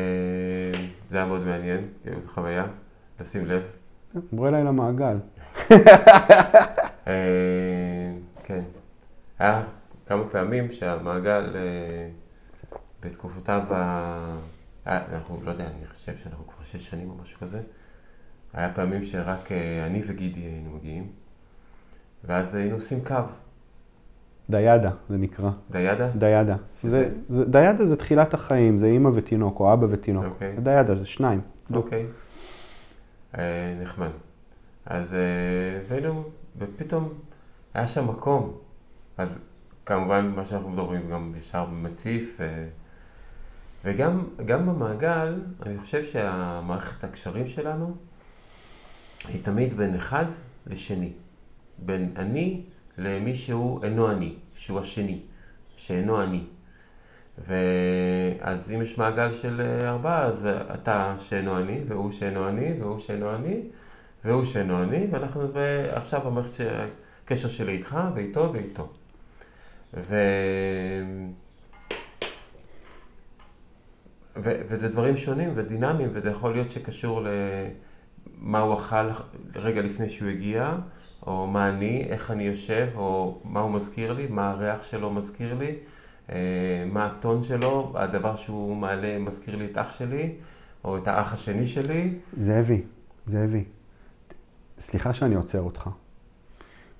זה היה מאוד מעניין, כאילו, זו חוויה, לשים לב. בוא אליי למעגל. אה, כן. היה כמה פעמים שהמעגל בתקופותיו אנחנו, לא יודע, אני חושב שאנחנו כבר שש שנים או משהו כזה. היה פעמים שרק אה, אני וגידי היינו מגיעים, ואז היינו עושים קו. דיידה, זה נקרא. דיידה? דיידה. שזה? זה, זה, דיידה זה תחילת החיים, זה אימא ותינוק, או אבא ותינוק. אוקיי. דיידה זה שניים. אוקיי. אה, נחמד. אז אה, והיינו, ופתאום היה שם מקום. אז כמובן, מה שאנחנו מדברים גם ישר מציף. אה, וגם גם במעגל, אני חושב שהמערכת הקשרים שלנו היא תמיד בין אחד לשני. בין אני למי שהוא אינו אני, שהוא השני, שאינו אני. ואז אם יש מעגל של אה, ארבעה, אז אתה שאינו אני, והוא שאינו אני, והוא שאינו אני, והוא שאינו אני, ואנחנו עכשיו המערכת של הקשר שלי איתך, ואיתו, ואיתו. ו... ו... וזה דברים שונים ודינמיים, וזה יכול להיות שקשור למה הוא אכל רגע לפני שהוא הגיע, או מה אני, איך אני יושב, או מה הוא מזכיר לי, מה הריח שלו מזכיר לי, אה, מה הטון שלו, הדבר שהוא מעלה מזכיר לי את אח שלי, או את האח השני שלי. זאבי, זאבי, סליחה שאני עוצר אותך.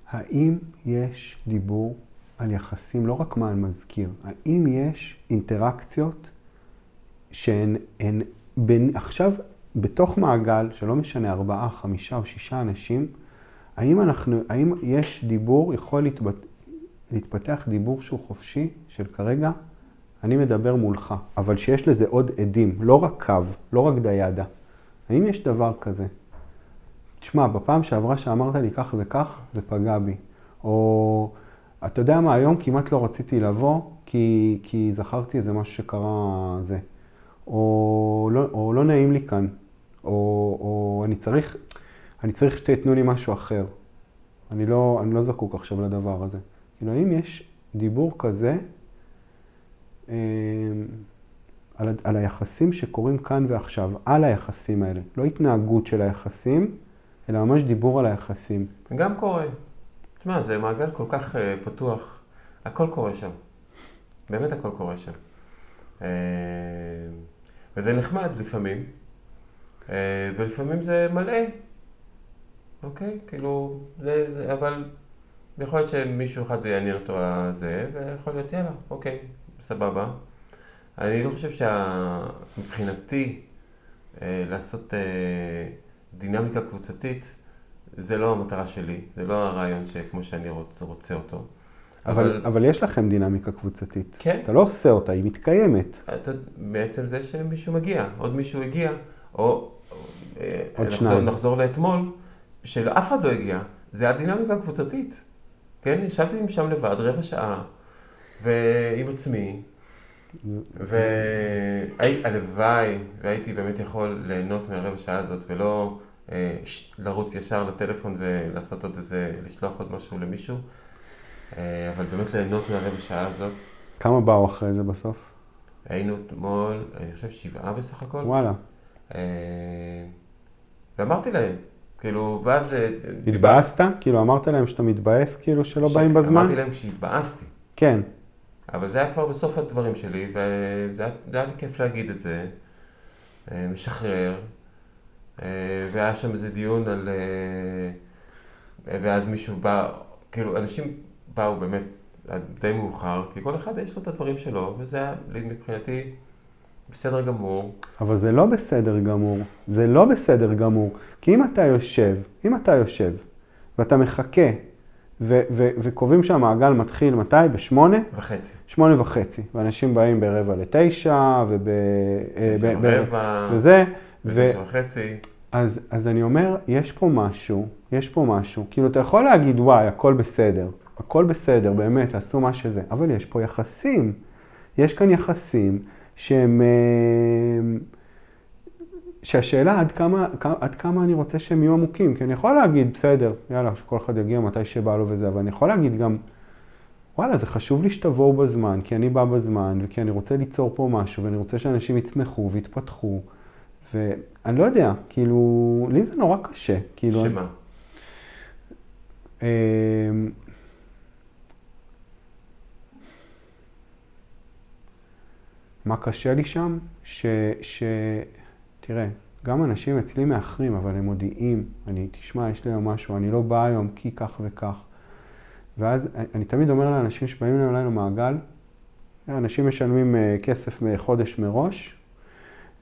האם יש דיבור על יחסים, לא רק מה אני מזכיר, האם יש אינטראקציות שהן הן בין, עכשיו בתוך מעגל, שלא משנה ארבעה, חמישה או שישה אנשים, האם, אנחנו, האם יש דיבור, יכול להתבט, להתפתח דיבור שהוא חופשי, של כרגע, אני מדבר מולך, אבל שיש לזה עוד עדים, לא רק קו, לא רק דיידה. האם יש דבר כזה? תשמע, בפעם שעברה שאמרת לי כך וכך, זה פגע בי. או, אתה יודע מה, היום כמעט לא רציתי לבוא, כי, כי זכרתי איזה משהו שקרה זה. או לא, או לא נעים לי כאן. או, או אני צריך, אני צריך שתיתנו לי משהו אחר. אני לא, אני לא זקוק עכשיו לדבר הזה. כאילו, האם יש דיבור כזה אה, על, על היחסים שקורים כאן ועכשיו, על היחסים האלה? לא התנהגות של היחסים, אלא ממש דיבור על היחסים. גם קורה. תשמע, זה מעגל כל כך uh, פתוח, הכל קורה שם. באמת הכל קורה שם. Uh, וזה נחמד לפעמים, ולפעמים זה מלא. אוקיי? כאילו, זה, זה, אבל יכול להיות שמישהו אחד זה יעניין אותו הזה, ויכול להיות, יאללה, אוקיי, סבבה. אני לא חושב שמבחינתי, אה, לעשות אה, דינמיקה קבוצתית, זה לא המטרה שלי, זה לא הרעיון שכמו שאני רוצה, רוצה אותו. אבל, אבל, אבל יש לכם דינמיקה קבוצתית. כן. אתה לא עושה אותה, היא מתקיימת. אתה, בעצם זה שמישהו מגיע, עוד מישהו הגיע, או... אה, עוד נחזור, שניים. נחזור לאתמול, שאף אחד לא הגיע, זה הדינמיקה הקבוצתית. כן, ישבתי שם לבד רבע שעה, ועם עצמי, והלוואי, והייתי באמת יכול ליהנות מהרבע שעה הזאת, ולא אה, ש- לרוץ ישר לטלפון ולעשות עוד איזה, לשלוח עוד משהו למישהו, אה, אבל באמת ליהנות מהרבע שעה הזאת. כמה באו אחרי זה בסוף? היינו אתמול, אני חושב שבעה בסך הכל. וואלה. אה, ואמרתי להם, כאילו, ואז... אה, התבאסת? כאילו אמרת להם שאתה מתבאס כאילו שלא באים בזמן? אמרתי להם כשהתבאסתי. כן. אבל זה היה כבר בסוף הדברים שלי, וזה היה, היה לי כיף להגיד את זה, אה, משחרר, אה, והיה שם איזה דיון על... ואז מישהו בא, כאילו, אנשים באו באמת די מאוחר, כי כל אחד יש לו את הדברים שלו, וזה היה מבחינתי בסדר גמור. אבל זה לא בסדר גמור. זה לא בסדר גמור. כי אם אתה יושב, אם אתה יושב, ואתה מחכה ו- ו- וקובעים שהמעגל מתחיל מתי? בשמונה? וחצי. שמונה וחצי. ואנשים באים ברבע לתשע, וב... אה, תשע ורבע, וזה. ותשע וחצי. אז, אז אני אומר, יש פה משהו, יש פה משהו. כאילו, אתה יכול להגיד, וואי, הכל בסדר. הכל בסדר, באמת, תעשו מה שזה. אבל יש פה יחסים. יש כאן יחסים שהם... אה, שהשאלה עד כמה, עד כמה אני רוצה שהם יהיו עמוקים. כי אני יכול להגיד, בסדר, יאללה, שכל אחד יגיע מתי שבא לו וזה, אבל אני יכול להגיד גם, וואלה, זה חשוב לי שתבואו בזמן, כי אני בא בזמן, וכי אני רוצה ליצור פה משהו, ואני רוצה שאנשים יצמחו ויתפתחו. ואני לא יודע, כאילו, לי זה נורא קשה. כאילו, שמה? אמ, מה קשה לי שם? ש... ש... תראה, גם אנשים אצלי מאחרים, אבל הם מודיעים, אני, תשמע, יש לי היום משהו, אני לא בא היום כי כך וכך. ואז אני תמיד אומר לאנשים שבאים אליי למעגל, אנשים משלמים אה, כסף חודש מראש,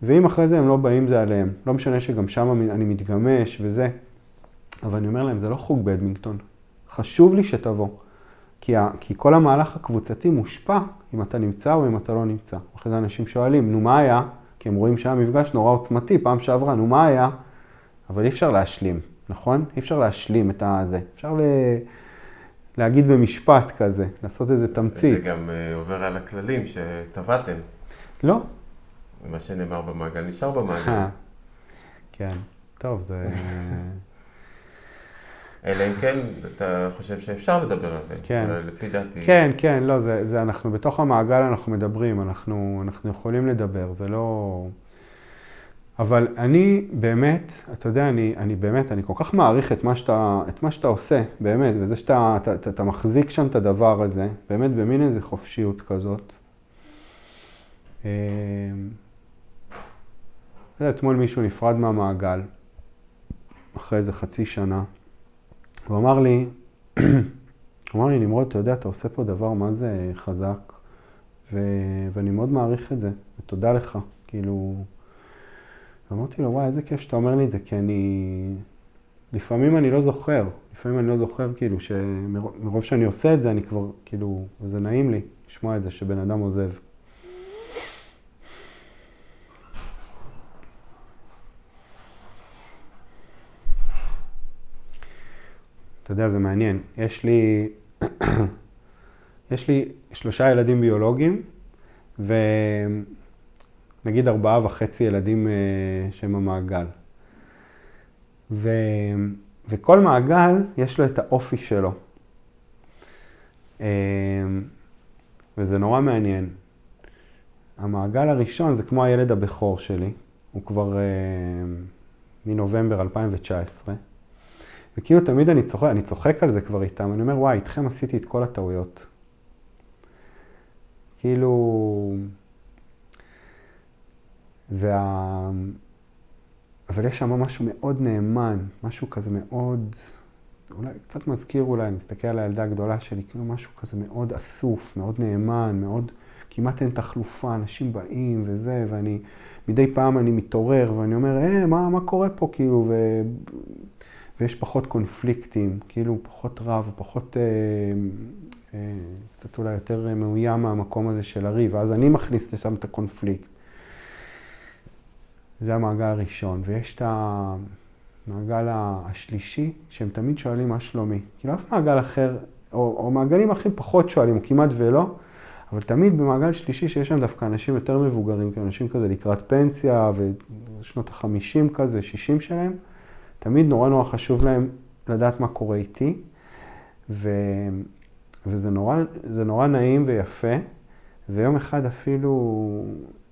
ואם אחרי זה הם לא באים, זה עליהם. לא משנה שגם שם אני מתגמש וזה, אבל אני אומר להם, זה לא חוג באדמינגטון. חשוב לי שתבוא. כי, ה, כי כל המהלך הקבוצתי מושפע אם אתה נמצא או אם אתה לא נמצא. אחרי זה אנשים שואלים, נו מה היה? כי הם רואים שהיה מפגש נורא עוצמתי, פעם שעברה, נו מה היה? אבל אי אפשר להשלים, נכון? אי אפשר להשלים את הזה. אפשר ל... להגיד במשפט כזה, לעשות איזה תמצית. זה גם uh, עובר על הכללים שטבעתם. לא. מה שנאמר במעגל נשאר במעגל. כן, טוב, זה... אלא אם כן אתה חושב שאפשר לדבר על זה. כן. לפי דעתי. כן, כן, לא, זה, זה אנחנו בתוך המעגל אנחנו מדברים, אנחנו, אנחנו יכולים לדבר, זה לא... אבל אני באמת, אתה יודע, אני, אני באמת, אני כל כך מעריך את מה שאתה, את מה שאתה עושה, באמת, וזה שאתה אתה, אתה, אתה מחזיק שם את הדבר הזה, באמת במין איזו חופשיות כזאת. יודע, אתמול מישהו נפרד מהמעגל, אחרי איזה חצי שנה. הוא אמר לי, הוא אמר לי, נמרוד, אתה יודע, אתה עושה פה דבר מה זה חזק, ו... ואני מאוד מעריך את זה, ותודה לך, כאילו... ואמרתי לו, וואי, איזה כיף שאתה אומר לי את זה, כי אני... לפעמים אני לא זוכר, לפעמים אני לא זוכר, כאילו, שמרוב שאני עושה את זה, אני כבר, כאילו, וזה נעים לי לשמוע את זה, שבן אדם עוזב. אתה יודע, זה מעניין. יש לי, יש לי שלושה ילדים ביולוגיים, ונגיד ארבעה וחצי ילדים אה, שהם המעגל. ו... וכל מעגל יש לו את האופי שלו. אה, וזה נורא מעניין. המעגל הראשון זה כמו הילד הבכור שלי, הוא כבר אה, מנובמבר 2019. וכאילו תמיד אני צוחק, אני צוחק על זה כבר איתם, אני אומר, וואי, איתכם עשיתי את כל הטעויות. כאילו... וה... אבל יש שם משהו מאוד נאמן, משהו כזה מאוד, אולי קצת מזכיר אולי, אני מסתכל על הילדה הגדולה שלי, כאילו משהו כזה מאוד אסוף, מאוד נאמן, מאוד, כמעט אין תחלופה, אנשים באים וזה, ואני, מדי פעם אני מתעורר ואני אומר, אה, מה, מה קורה פה, כאילו, ו... ויש פחות קונפליקטים, כאילו פחות רב, פחות, אה, אה, קצת אולי יותר מאוים מהמקום הזה של הריב, ואז אני מכניס לשם את הקונפליקט. זה המעגל הראשון, ויש את המעגל השלישי, שהם תמיד שואלים מה שלומי. כאילו אף מעגל אחר, או, או מעגלים אחרים פחות שואלים, או כמעט ולא, אבל תמיד במעגל שלישי שיש שם דווקא אנשים יותר מבוגרים, כאילו אנשים כזה לקראת פנסיה, ושנות החמישים כזה, שישים שלהם, תמיד נורא נורא חשוב להם לדעת מה קורה איתי, ו... וזה נורא, נורא נעים ויפה, ויום אחד אפילו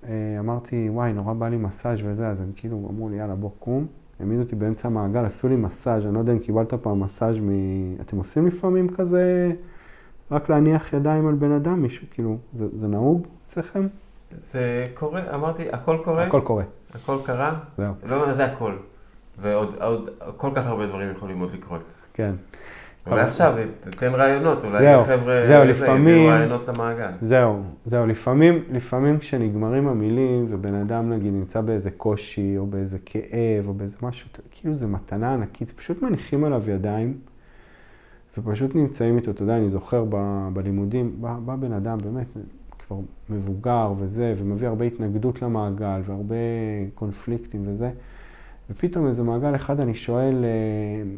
אה, אמרתי, וואי, נורא בא לי מסאז' וזה, אז הם כאילו אמרו לי, יאללה, בוא קום. העמידו אותי באמצע המעגל, עשו לי מסאז', אני לא יודע אם קיבלת פעם מסאז' מ... אתם עושים לפעמים כזה, רק להניח ידיים על בן אדם, מישהו, כאילו, זה, זה נהוג אצלכם? זה קורה, אמרתי, הכל קורה? הכל קורה. הכל קרה? זהו. לא, זה הכל. ועוד עוד, כל כך הרבה דברים יכולים עוד לקרות. כן. אולי עכשיו, תתן רעיונות, אולי זהו, חבר'ה, זהו, לפעמים, רעיונות למעגל. זהו, זהו, לפעמים, לפעמים כשנגמרים המילים ובן אדם נגיד נמצא באיזה קושי או באיזה כאב או באיזה משהו, כאילו זה מתנה ענקית, זה פשוט מניחים עליו ידיים ופשוט נמצאים איתו, אתה יודע, אני זוכר ב, בלימודים, בא, בא בן אדם באמת כבר מבוגר וזה, ומביא הרבה התנגדות למעגל והרבה קונפליקטים וזה, ופתאום איזה מעגל אחד אני שואל, אה,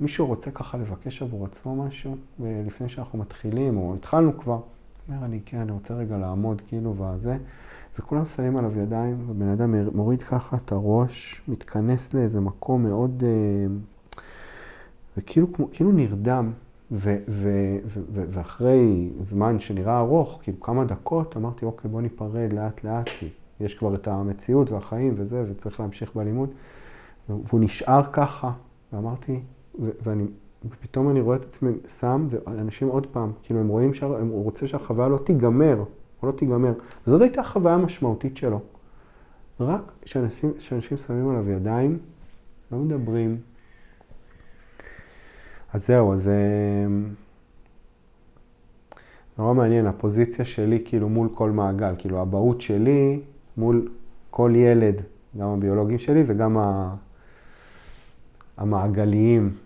מישהו רוצה ככה לבקש עבור עצמו משהו לפני שאנחנו מתחילים, או התחלנו כבר? אומר אני, כן, אני רוצה רגע לעמוד כאילו וזה, וכולם שמים עליו ידיים, ובן אדם מוריד ככה את הראש, מתכנס לאיזה מקום מאוד, אה, וכאילו כאילו נרדם, ו, ו, ו, ו, ואחרי זמן שנראה ארוך, כאילו כמה דקות, אמרתי, אוקיי, בוא ניפרד לאט לאט, כי יש כבר את המציאות והחיים וזה, וצריך להמשיך בלימוד. והוא נשאר ככה, ואמרתי, ו- ואני, ופתאום אני רואה את עצמי שם, ואנשים עוד פעם, כאילו הם רואים שהוא רוצה שהחוויה לא תיגמר, או לא תיגמר. זאת הייתה החוויה המשמעותית שלו. רק כשאנשים, כשאנשים שמים עליו ידיים, לא מדברים. אז זהו, אז... אמ, נורא מעניין, הפוזיציה שלי כאילו מול כל מעגל, כאילו האבהות שלי מול כל ילד, גם הביולוגים שלי וגם ה... המעגליים.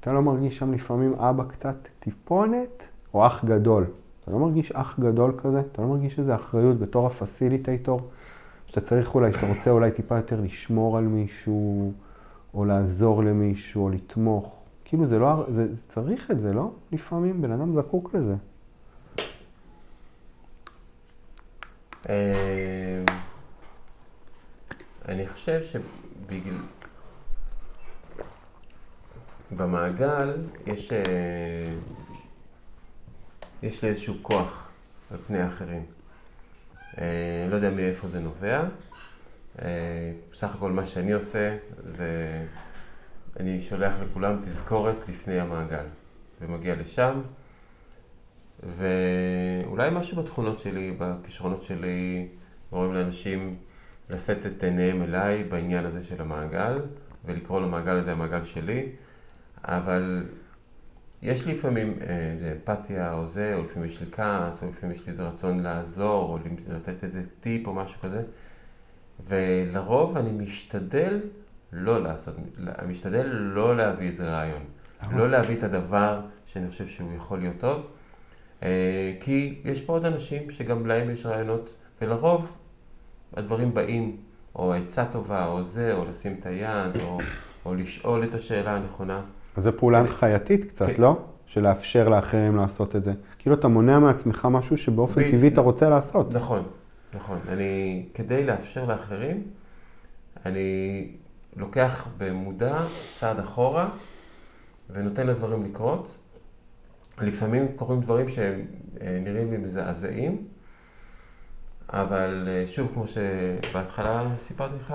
אתה לא מרגיש שם לפעמים אבא קצת טיפונת, או אח גדול. אתה לא מרגיש אח גדול כזה? אתה לא מרגיש איזו אחריות בתור הפסיליטייטור? שאתה צריך אולי, שאתה רוצה אולי טיפה יותר לשמור על מישהו, או לעזור למישהו, או לתמוך. כאילו זה לא, זה, זה צריך את זה, לא? לפעמים בן אדם זקוק לזה. אה, אני חושב שבגלל... במעגל יש, אה, יש לי איזשהו כוח על פני אחרים. אה, לא יודע מאיפה זה נובע. בסך הכל מה שאני עושה זה אני שולח לכולם תזכורת לפני המעגל. ומגיע לשם ואולי משהו בתכונות שלי, בכישרונות שלי, גורם לאנשים לשאת את עיניהם אליי בעניין הזה של המעגל, ולקרוא למעגל הזה המעגל שלי, אבל יש לי לפעמים אה, אמפתיה או זה, או לפעמים יש לי כעס, או לפעמים יש לי איזה רצון לעזור, או לתת איזה טיפ או משהו כזה, ולרוב אני משתדל לא לעשות, משתדל לא להביא איזה רעיון, לא להביא את הדבר שאני חושב שהוא יכול להיות טוב. אה, כי יש פה עוד אנשים שגם להם יש רעיונות, ולרוב הדברים באים, או עצה טובה, או זה, או לשים את היד, או, או לשאול את השאלה הנכונה. אז זו פעולה הנחייתית קצת, כן. לא? של לאפשר לאחרים לעשות את זה. כאילו אתה מונע מעצמך משהו שבאופן טבעי אתה רוצה לעשות. נכון, נכון. אני, כדי לאפשר לאחרים, אני לוקח במודע צעד אחורה ונותן לדברים לקרות, לפעמים קורים דברים שהם אה, נראים לי מזעזעים, אבל אה, שוב, כמו שבהתחלה סיפרתי לך,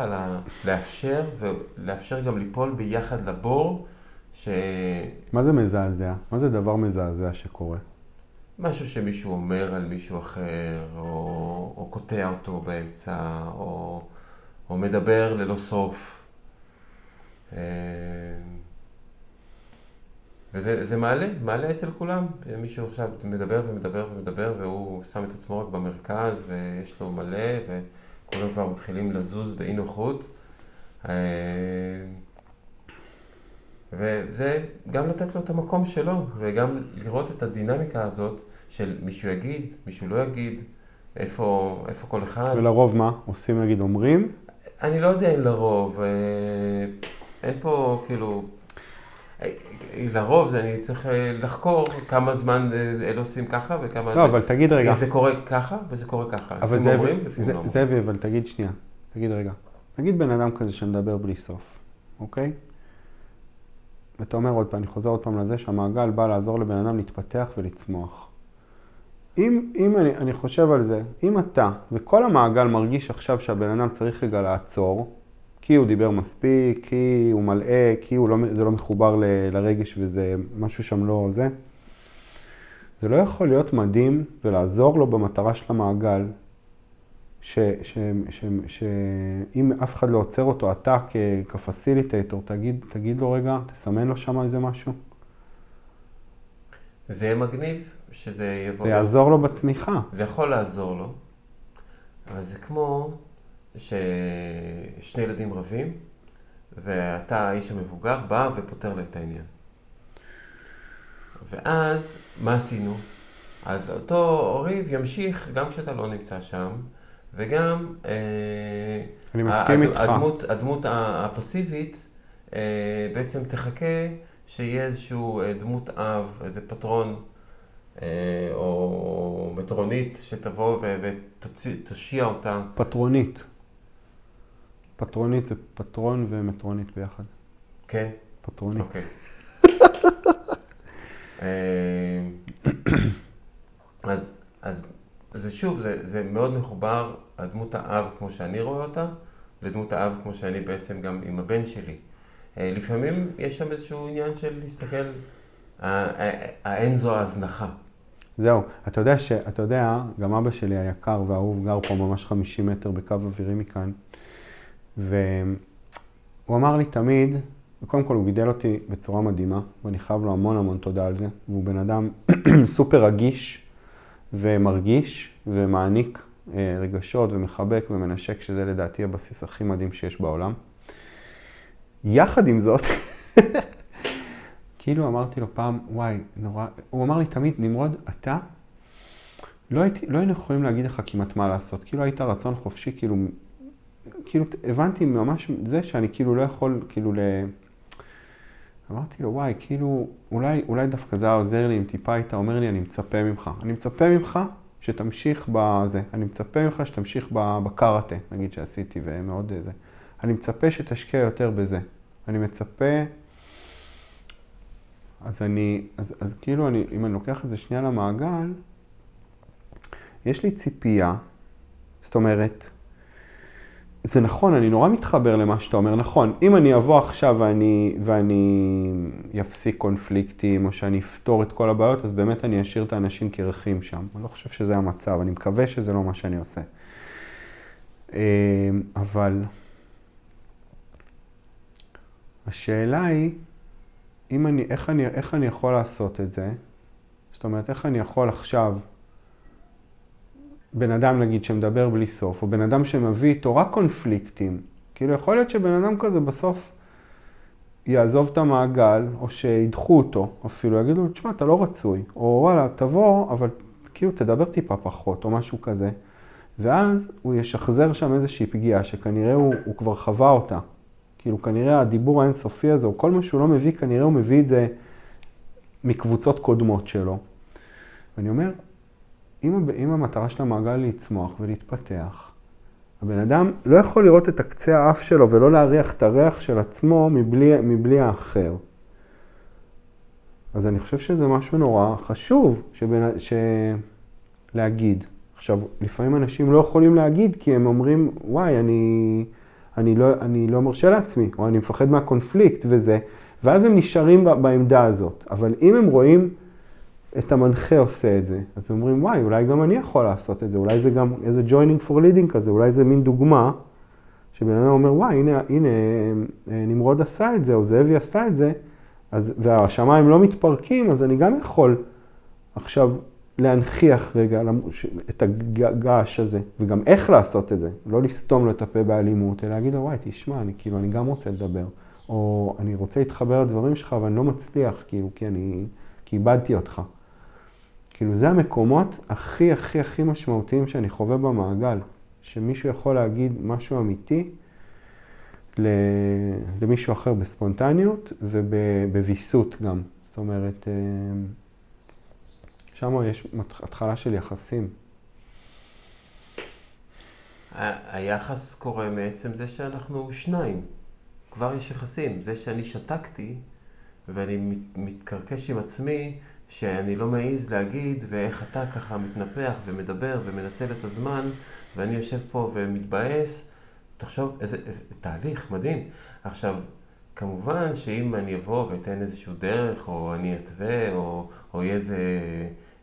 לאפשר, ולאפשר גם ליפול ביחד לבור, ש... מה זה מזעזע? מה זה דבר מזעזע שקורה? משהו שמישהו אומר על מישהו אחר, או, או קוטע אותו באמצע, או, או מדבר ללא סוף. אה, וזה מעלה, מעלה אצל כולם. מישהו עכשיו מדבר ומדבר ומדבר והוא שם את עצמו רק במרכז ויש לו מלא וכולם כבר מתחילים לזוז באי נוחות. אה, וזה גם לתת לו את המקום שלו וגם לראות את הדינמיקה הזאת של מישהו יגיד, מישהו לא יגיד, איפה, איפה כל אחד. ולרוב מה? עושים נגיד אומרים? אני לא יודע אם לרוב. אה, אין פה כאילו... לרוב אני צריך אה, לחקור כמה זמן אה, אלה עושים ככה וכמה... לא, אבל תגיד רגע. זה קורה ככה וזה קורה ככה. אבל זה, לא זאבי, אבל תגיד שנייה. תגיד רגע. נגיד בן אדם כזה שמדבר בלי סוף, אוקיי? ואתה אומר עוד פעם, אני חוזר עוד פעם לזה שהמעגל בא לעזור לבן אדם להתפתח ולצמוח. אם, אם אני, אני חושב על זה, אם אתה וכל המעגל מרגיש עכשיו שהבן אדם צריך רגע לעצור, כי הוא דיבר מספיק, כי הוא מלאה, כי הוא לא, זה לא מחובר ל, לרגש וזה משהו שם לא זה. זה לא יכול להיות מדהים ולעזור לו במטרה של המעגל, שאם אף אחד לא עוצר אותו, אתה כפסיליטטור, תגיד, תגיד לו רגע, תסמן לו שם איזה משהו. זה יהיה מגניב שזה יבוא... זה יעזור לו בצמיחה. זה יכול לעזור לו, אבל זה כמו ששני ילדים רבים, ואתה האיש המבוגר בא ופותר להם את העניין. ואז, מה עשינו? אז אותו ריב ימשיך גם כשאתה לא נמצא שם, וגם... אה, אני מסכים איתך. הדמות, הדמות הפסיבית אה, בעצם תחכה שיהיה איזשהו אה, דמות אב, איזה פטרון או מטרונית שתבוא ותושיע אותה. פטרונית. פטרונית זה פטרון ומטרונית ביחד. כן? פטרונית. אוקיי. אז, אז זה שוב, זה, זה מאוד מחובר, הדמות האב כמו שאני רואה אותה, לדמות האב כמו שאני בעצם גם עם הבן שלי. אה, לפעמים יש שם איזשהו עניין של להסתכל, האין זו ההזנחה. זהו, אתה יודע, ש, אתה יודע, גם אבא שלי היקר והאהוב גר פה ממש 50 מטר בקו אווירי מכאן, והוא אמר לי תמיד, וקודם כל הוא גידל אותי בצורה מדהימה, ואני חייב לו המון המון תודה על זה, והוא בן אדם סופר רגיש ומרגיש ומעניק אה, רגשות ומחבק ומנשק, שזה לדעתי הבסיס הכי מדהים שיש בעולם. יחד עם זאת, כאילו אמרתי לו פעם, וואי, נורא, הוא אמר לי תמיד, נמרוד, אתה, לא, הייתי, לא היינו יכולים להגיד לך כמעט מה לעשות, כאילו היית רצון חופשי, כאילו, כאילו הבנתי ממש זה שאני כאילו לא יכול, כאילו ל... אמרתי לו, וואי, כאילו, אולי, אולי דווקא זה היה עוזר לי אם טיפה היית אומר לי, אני מצפה ממך. אני מצפה ממך שתמשיך בזה. אני מצפה ממך שתמשיך בקארטה, נגיד שעשיתי, ומאוד זה. אני מצפה שתשקיע יותר בזה. אני מצפה... אז אני, אז, אז כאילו, אני, אם אני לוקח את זה שנייה למעגל, יש לי ציפייה, זאת אומרת, זה נכון, אני נורא מתחבר למה שאתה אומר. נכון, אם אני אבוא עכשיו ואני, ואני אפסיק קונפליקטים, או שאני אפתור את כל הבעיות, אז באמת אני אשאיר את האנשים קרחים שם. אני לא חושב שזה המצב, אני מקווה שזה לא מה שאני עושה. אמ, אבל השאלה היא, אם אני, איך, אני, איך אני יכול לעשות את זה? זאת אומרת, איך אני יכול עכשיו בן אדם נגיד שמדבר בלי סוף, או בן אדם שמביא איתו רק קונפליקטים, כאילו יכול להיות שבן אדם כזה בסוף יעזוב את המעגל, או שידחו אותו, אפילו יגידו לו, תשמע, אתה לא רצוי, או וואלה, תבוא, אבל כאילו תדבר טיפה פחות, או משהו כזה. ואז הוא ישחזר שם איזושהי פגיעה, שכנראה הוא, הוא כבר חווה אותה. כאילו כנראה הדיבור האינסופי הזה, או כל מה שהוא לא מביא, כנראה הוא מביא את זה מקבוצות קודמות שלו. ואני אומר, אם, אם המטרה של המעגל לצמוח ולהתפתח, הבן אדם לא יכול לראות את הקצה האף שלו ולא להריח את הריח של עצמו מבלי, מבלי האחר. אז אני חושב שזה משהו נורא חשוב שבין, ש... להגיד. עכשיו, לפעמים אנשים לא יכולים להגיד כי הם אומרים, וואי, אני, אני, לא, אני לא מרשה לעצמי, או אני מפחד מהקונפליקט וזה, ואז הם נשארים בעמדה הזאת. אבל אם הם רואים את המנחה עושה את זה. אז אומרים, וואי, אולי גם אני יכול לעשות את זה, אולי זה גם איזה joining for leading כזה, אולי זה מין דוגמה, שבן אדם אומר, וואי, הנה, הנה, אה, נמרוד עשה את זה, או זאבי עשה את זה, אז, והשמיים לא מתפרקים, אז אני גם יכול עכשיו להנכיח רגע את הגעש הזה, וגם איך לעשות את זה, לא לסתום לו את הפה באלימות, אלא להגיד לו, וואי, תשמע, אני כאילו, אני גם רוצה לדבר, או אני רוצה להתחבר לדברים שלך, אבל אני לא מצליח, כאילו, כי אני, כי איבדתי אותך. כאילו זה המקומות הכי הכי הכי משמעותיים שאני חווה במעגל, שמישהו יכול להגיד משהו אמיתי למישהו אחר בספונטניות ובוויסות גם. זאת אומרת, אה, שם יש התחלה של יחסים. היחס קורה מעצם זה שאנחנו שניים. כבר יש יחסים. זה שאני שתקתי ואני מתקרקש עם עצמי, שאני לא מעז להגיד, ואיך אתה ככה מתנפח ומדבר ומנצל את הזמן, ואני יושב פה ומתבאס. תחשוב, איזה, איזה, איזה תהליך מדהים. עכשיו, כמובן שאם אני אבוא ואתן איזשהו דרך, או אני אתווה, או, או יהיה איזה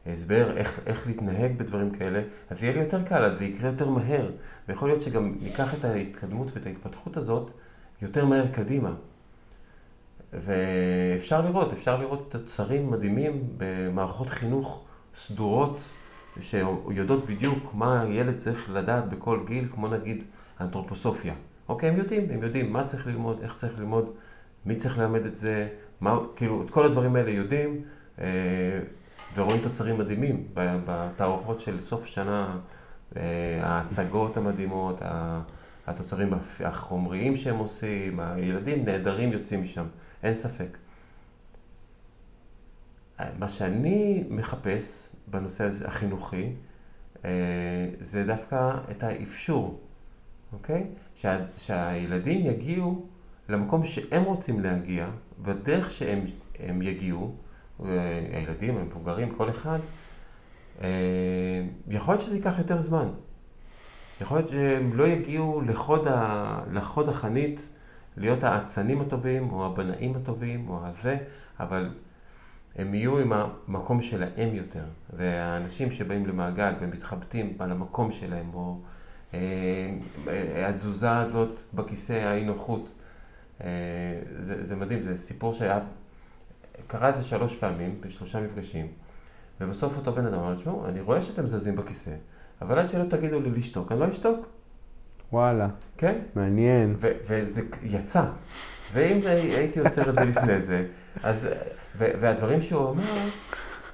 הסבר איך, איך להתנהג בדברים כאלה, אז יהיה לי יותר קל, אז זה יקרה יותר מהר. ויכול להיות שגם ניקח את ההתקדמות ואת ההתפתחות הזאת יותר מהר קדימה. ואפשר לראות, אפשר לראות תוצרים מדהימים במערכות חינוך סדורות, שיודעות בדיוק מה הילד צריך לדעת בכל גיל, כמו נגיד אנתרופוסופיה. אוקיי, הם יודעים, הם יודעים מה צריך ללמוד, איך צריך ללמוד, מי צריך ללמד את זה, מה, כאילו, את כל הדברים האלה יודעים, אה, ורואים תוצרים מדהימים בתערוכות של סוף שנה, אה, ההצגות המדהימות, התוצרים החומריים שהם עושים, הילדים נהדרים יוצאים משם, אין ספק. מה שאני מחפש בנושא החינוכי, אה, זה דווקא את האפשור, אוקיי? שה, שהילדים יגיעו למקום שהם רוצים להגיע, בדרך שהם יגיעו, אה, הילדים, המבוגרים, כל אחד, אה, יכול להיות שזה ייקח יותר זמן. יכול להיות שהם לא יגיעו לחוד, ה, לחוד החנית, להיות האצנים הטובים, או הבנאים הטובים, או הזה, אבל הם יהיו עם המקום שלהם יותר. והאנשים שבאים למעגל ומתחבטים על המקום שלהם, או אה, התזוזה הזאת בכיסא, האי נוחות, אה, זה, זה מדהים, זה סיפור שהיה, קרה את זה שלוש פעמים, בשלושה מפגשים, ובסוף אותו בן אדם אמר, תשמעו, אני רואה שאתם זזים בכיסא, אבל עד שלא תגידו לי לשתוק, אני לא אשתוק. וואלה. כן? מעניין. ו- וזה יצא. ואם הייתי עוצר את זה לפני זה, אז... ו- והדברים שהוא אמר,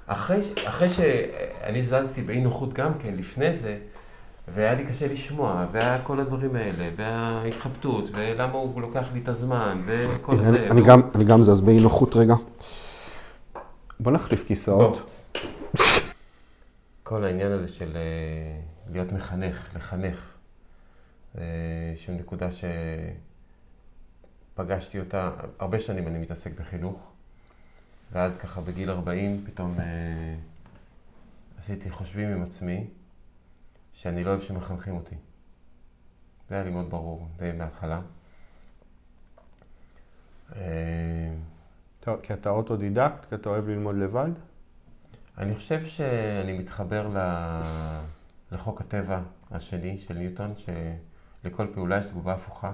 אחרי, אחרי שאני זזתי באי נוחות גם כן, לפני זה, והיה לי קשה לשמוע, והיה כל הדברים האלה, וההתחבטות, ולמה הוא לוקח לי את הזמן, וכל זה. אני, אני, גם, אני גם זז באי נוחות רגע. בוא נחליף כיסאות. כל העניין הזה של אה, להיות מחנך, לחנך, איזושהי נקודה שפגשתי אותה, הרבה שנים אני מתעסק בחינוך, ואז ככה בגיל 40 פתאום אה, עשיתי חושבים עם עצמי, שאני לא אוהב שמחנכים אותי. זה היה לי מאוד ברור, די מההתחלה. אה, כי אתה אוטודידקט, כי אתה אוהב ללמוד לבד? אני חושב שאני מתחבר לחוק הטבע השני של ניוטון, שלכל פעולה יש תגובה הפוכה.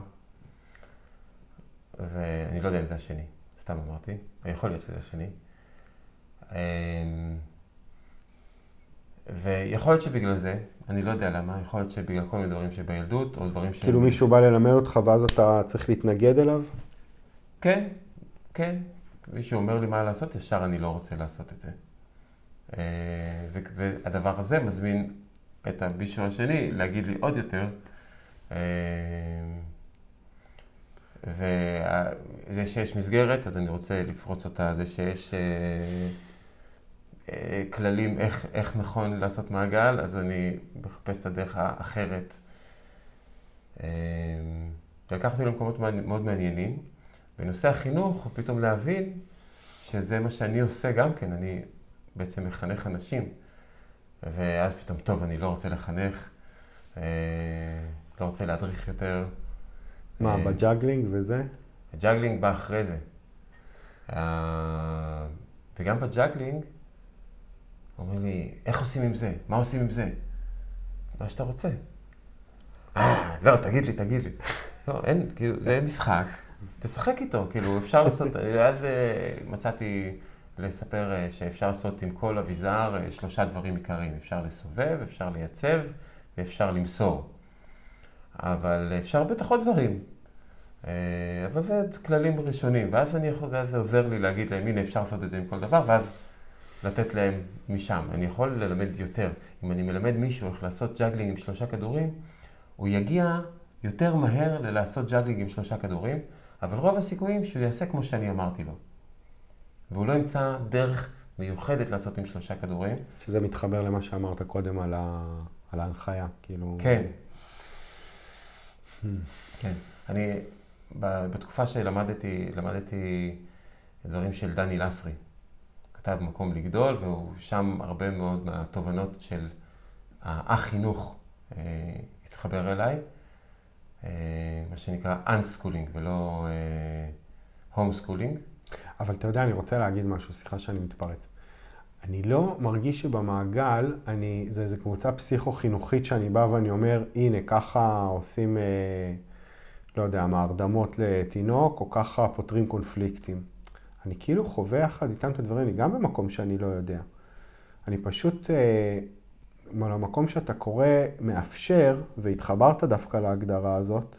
ואני לא יודע אם זה השני, סתם אמרתי, יכול להיות שזה השני. אמ, ויכול להיות שבגלל זה, אני לא יודע למה, יכול להיות שבגלל כל מיני דברים שבילדות, או דברים ש... כאילו מישהו בא ללמד אותך ואז אתה צריך להתנגד אליו? כן, כן. מישהו אומר לי מה לעשות, ישר אני לא רוצה לעשות את זה. אה, והדבר הזה מזמין את המישהו השני להגיד לי עוד יותר. אה, וזה שיש מסגרת, אז אני רוצה לפרוץ אותה. זה שיש אה, כללים איך, איך נכון לעשות מעגל, אז אני מחפש את הדרך האחרת. לקח אותי למקומות מאוד מעניינים. בנושא החינוך, הוא פתאום להבין שזה מה שאני עושה גם כן. אני בעצם מחנך אנשים. ואז פתאום, טוב, אני לא רוצה לחנך, לא רוצה להדריך יותר. מה, אה, בג'אגלינג וזה? הג'אגלינג בא אחרי זה. אה, וגם בג'אגלינג, אומרים לי, איך עושים עם זה? מה עושים עם זה? מה שאתה רוצה. אה, לא, תגיד לי, תגיד לי. לא, אין, כאילו, זה משחק, תשחק איתו, כאילו, אפשר לעשות, אז אה, מצאתי... לספר אה, שאפשר לעשות עם כל אביזר אה, שלושה דברים עיקריים. אפשר לסובב, אפשר לייצב ואפשר למסור. אבל אפשר בטח עוד דברים. אה, אבל זה כללים ראשונים, ואז אני יכול, זה עוזר לי להגיד להם, הנה אפשר לעשות את זה עם כל דבר, ואז לתת להם משם. אני יכול ללמד יותר. אם אני מלמד מישהו איך לעשות ג'אגלינג עם שלושה כדורים, הוא יגיע יותר מהר ללעשות ג'אגלינג עם שלושה כדורים, אבל רוב הסיכויים שהוא יעשה כמו שאני אמרתי לו. והוא לא ימצא דרך מיוחדת לעשות עם שלושה כדורים. שזה מתחבר למה שאמרת קודם על, ה... על ההנחיה, כאילו... כן. כן. אני, בתקופה שלמדתי, למדתי דברים של דני לסרי. כתב מקום לגדול, והוא שם הרבה מאוד מהתובנות של החינוך אה, התחבר אליי. אה, מה שנקרא Unschooling ולא אה, Homeschooling. אבל אתה יודע, אני רוצה להגיד משהו, סליחה שאני מתפרץ. אני לא מרגיש שבמעגל, אני, זה איזה קבוצה פסיכו-חינוכית שאני בא ואני אומר, הנה, ככה עושים, אה, לא יודע, מהרדמות לתינוק, או ככה פותרים קונפליקטים. אני כאילו חווה יחד איתם את הדברים, אני גם במקום שאני לא יודע. אני פשוט אה, למקום שאתה קורא מאפשר, והתחברת דווקא להגדרה הזאת,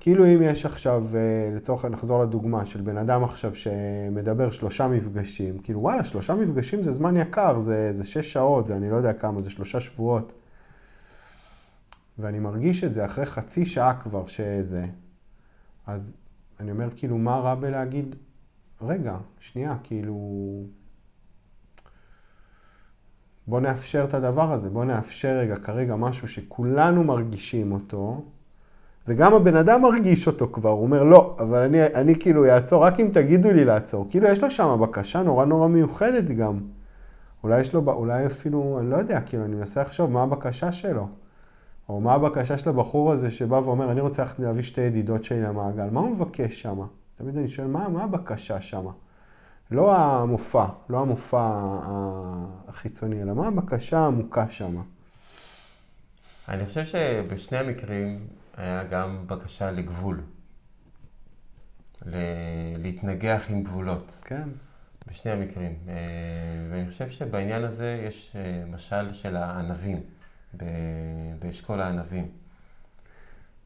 כאילו אם יש עכשיו, אה, לצורך העניין, נחזור לדוגמה של בן אדם עכשיו שמדבר שלושה מפגשים, כאילו וואלה, שלושה מפגשים זה זמן יקר, זה, זה שש שעות, זה אני לא יודע כמה, זה שלושה שבועות. ואני מרגיש את זה אחרי חצי שעה כבר שזה. אז אני אומר, כאילו, מה רע בלהגיד, רגע, שנייה, כאילו, בוא נאפשר את הדבר הזה, בוא נאפשר רגע כרגע משהו שכולנו מרגישים אותו, וגם הבן אדם מרגיש אותו כבר, הוא אומר, לא, אבל אני, אני כאילו אעצור רק אם תגידו לי לעצור. כאילו, יש לו שם בקשה נורא נורא מיוחדת גם. אולי יש לו, אולי אפילו, אני לא יודע, כאילו, אני מנסה לחשוב מה הבקשה שלו. או מה הבקשה של הבחור הזה שבא ואומר, אני רוצה להביא שתי ידידות שלי למעגל, מה הוא מבקש שם? תמיד אני שואל, מה, מה הבקשה שם? לא המופע, לא המופע החיצוני, אלא מה הבקשה העמוקה שם? אני חושב שבשני המקרים היה גם בקשה לגבול. ל... להתנגח עם גבולות. כן. בשני המקרים. אה, ואני חושב שבעניין הזה יש אה, משל של הענבים. באשכול הענבים.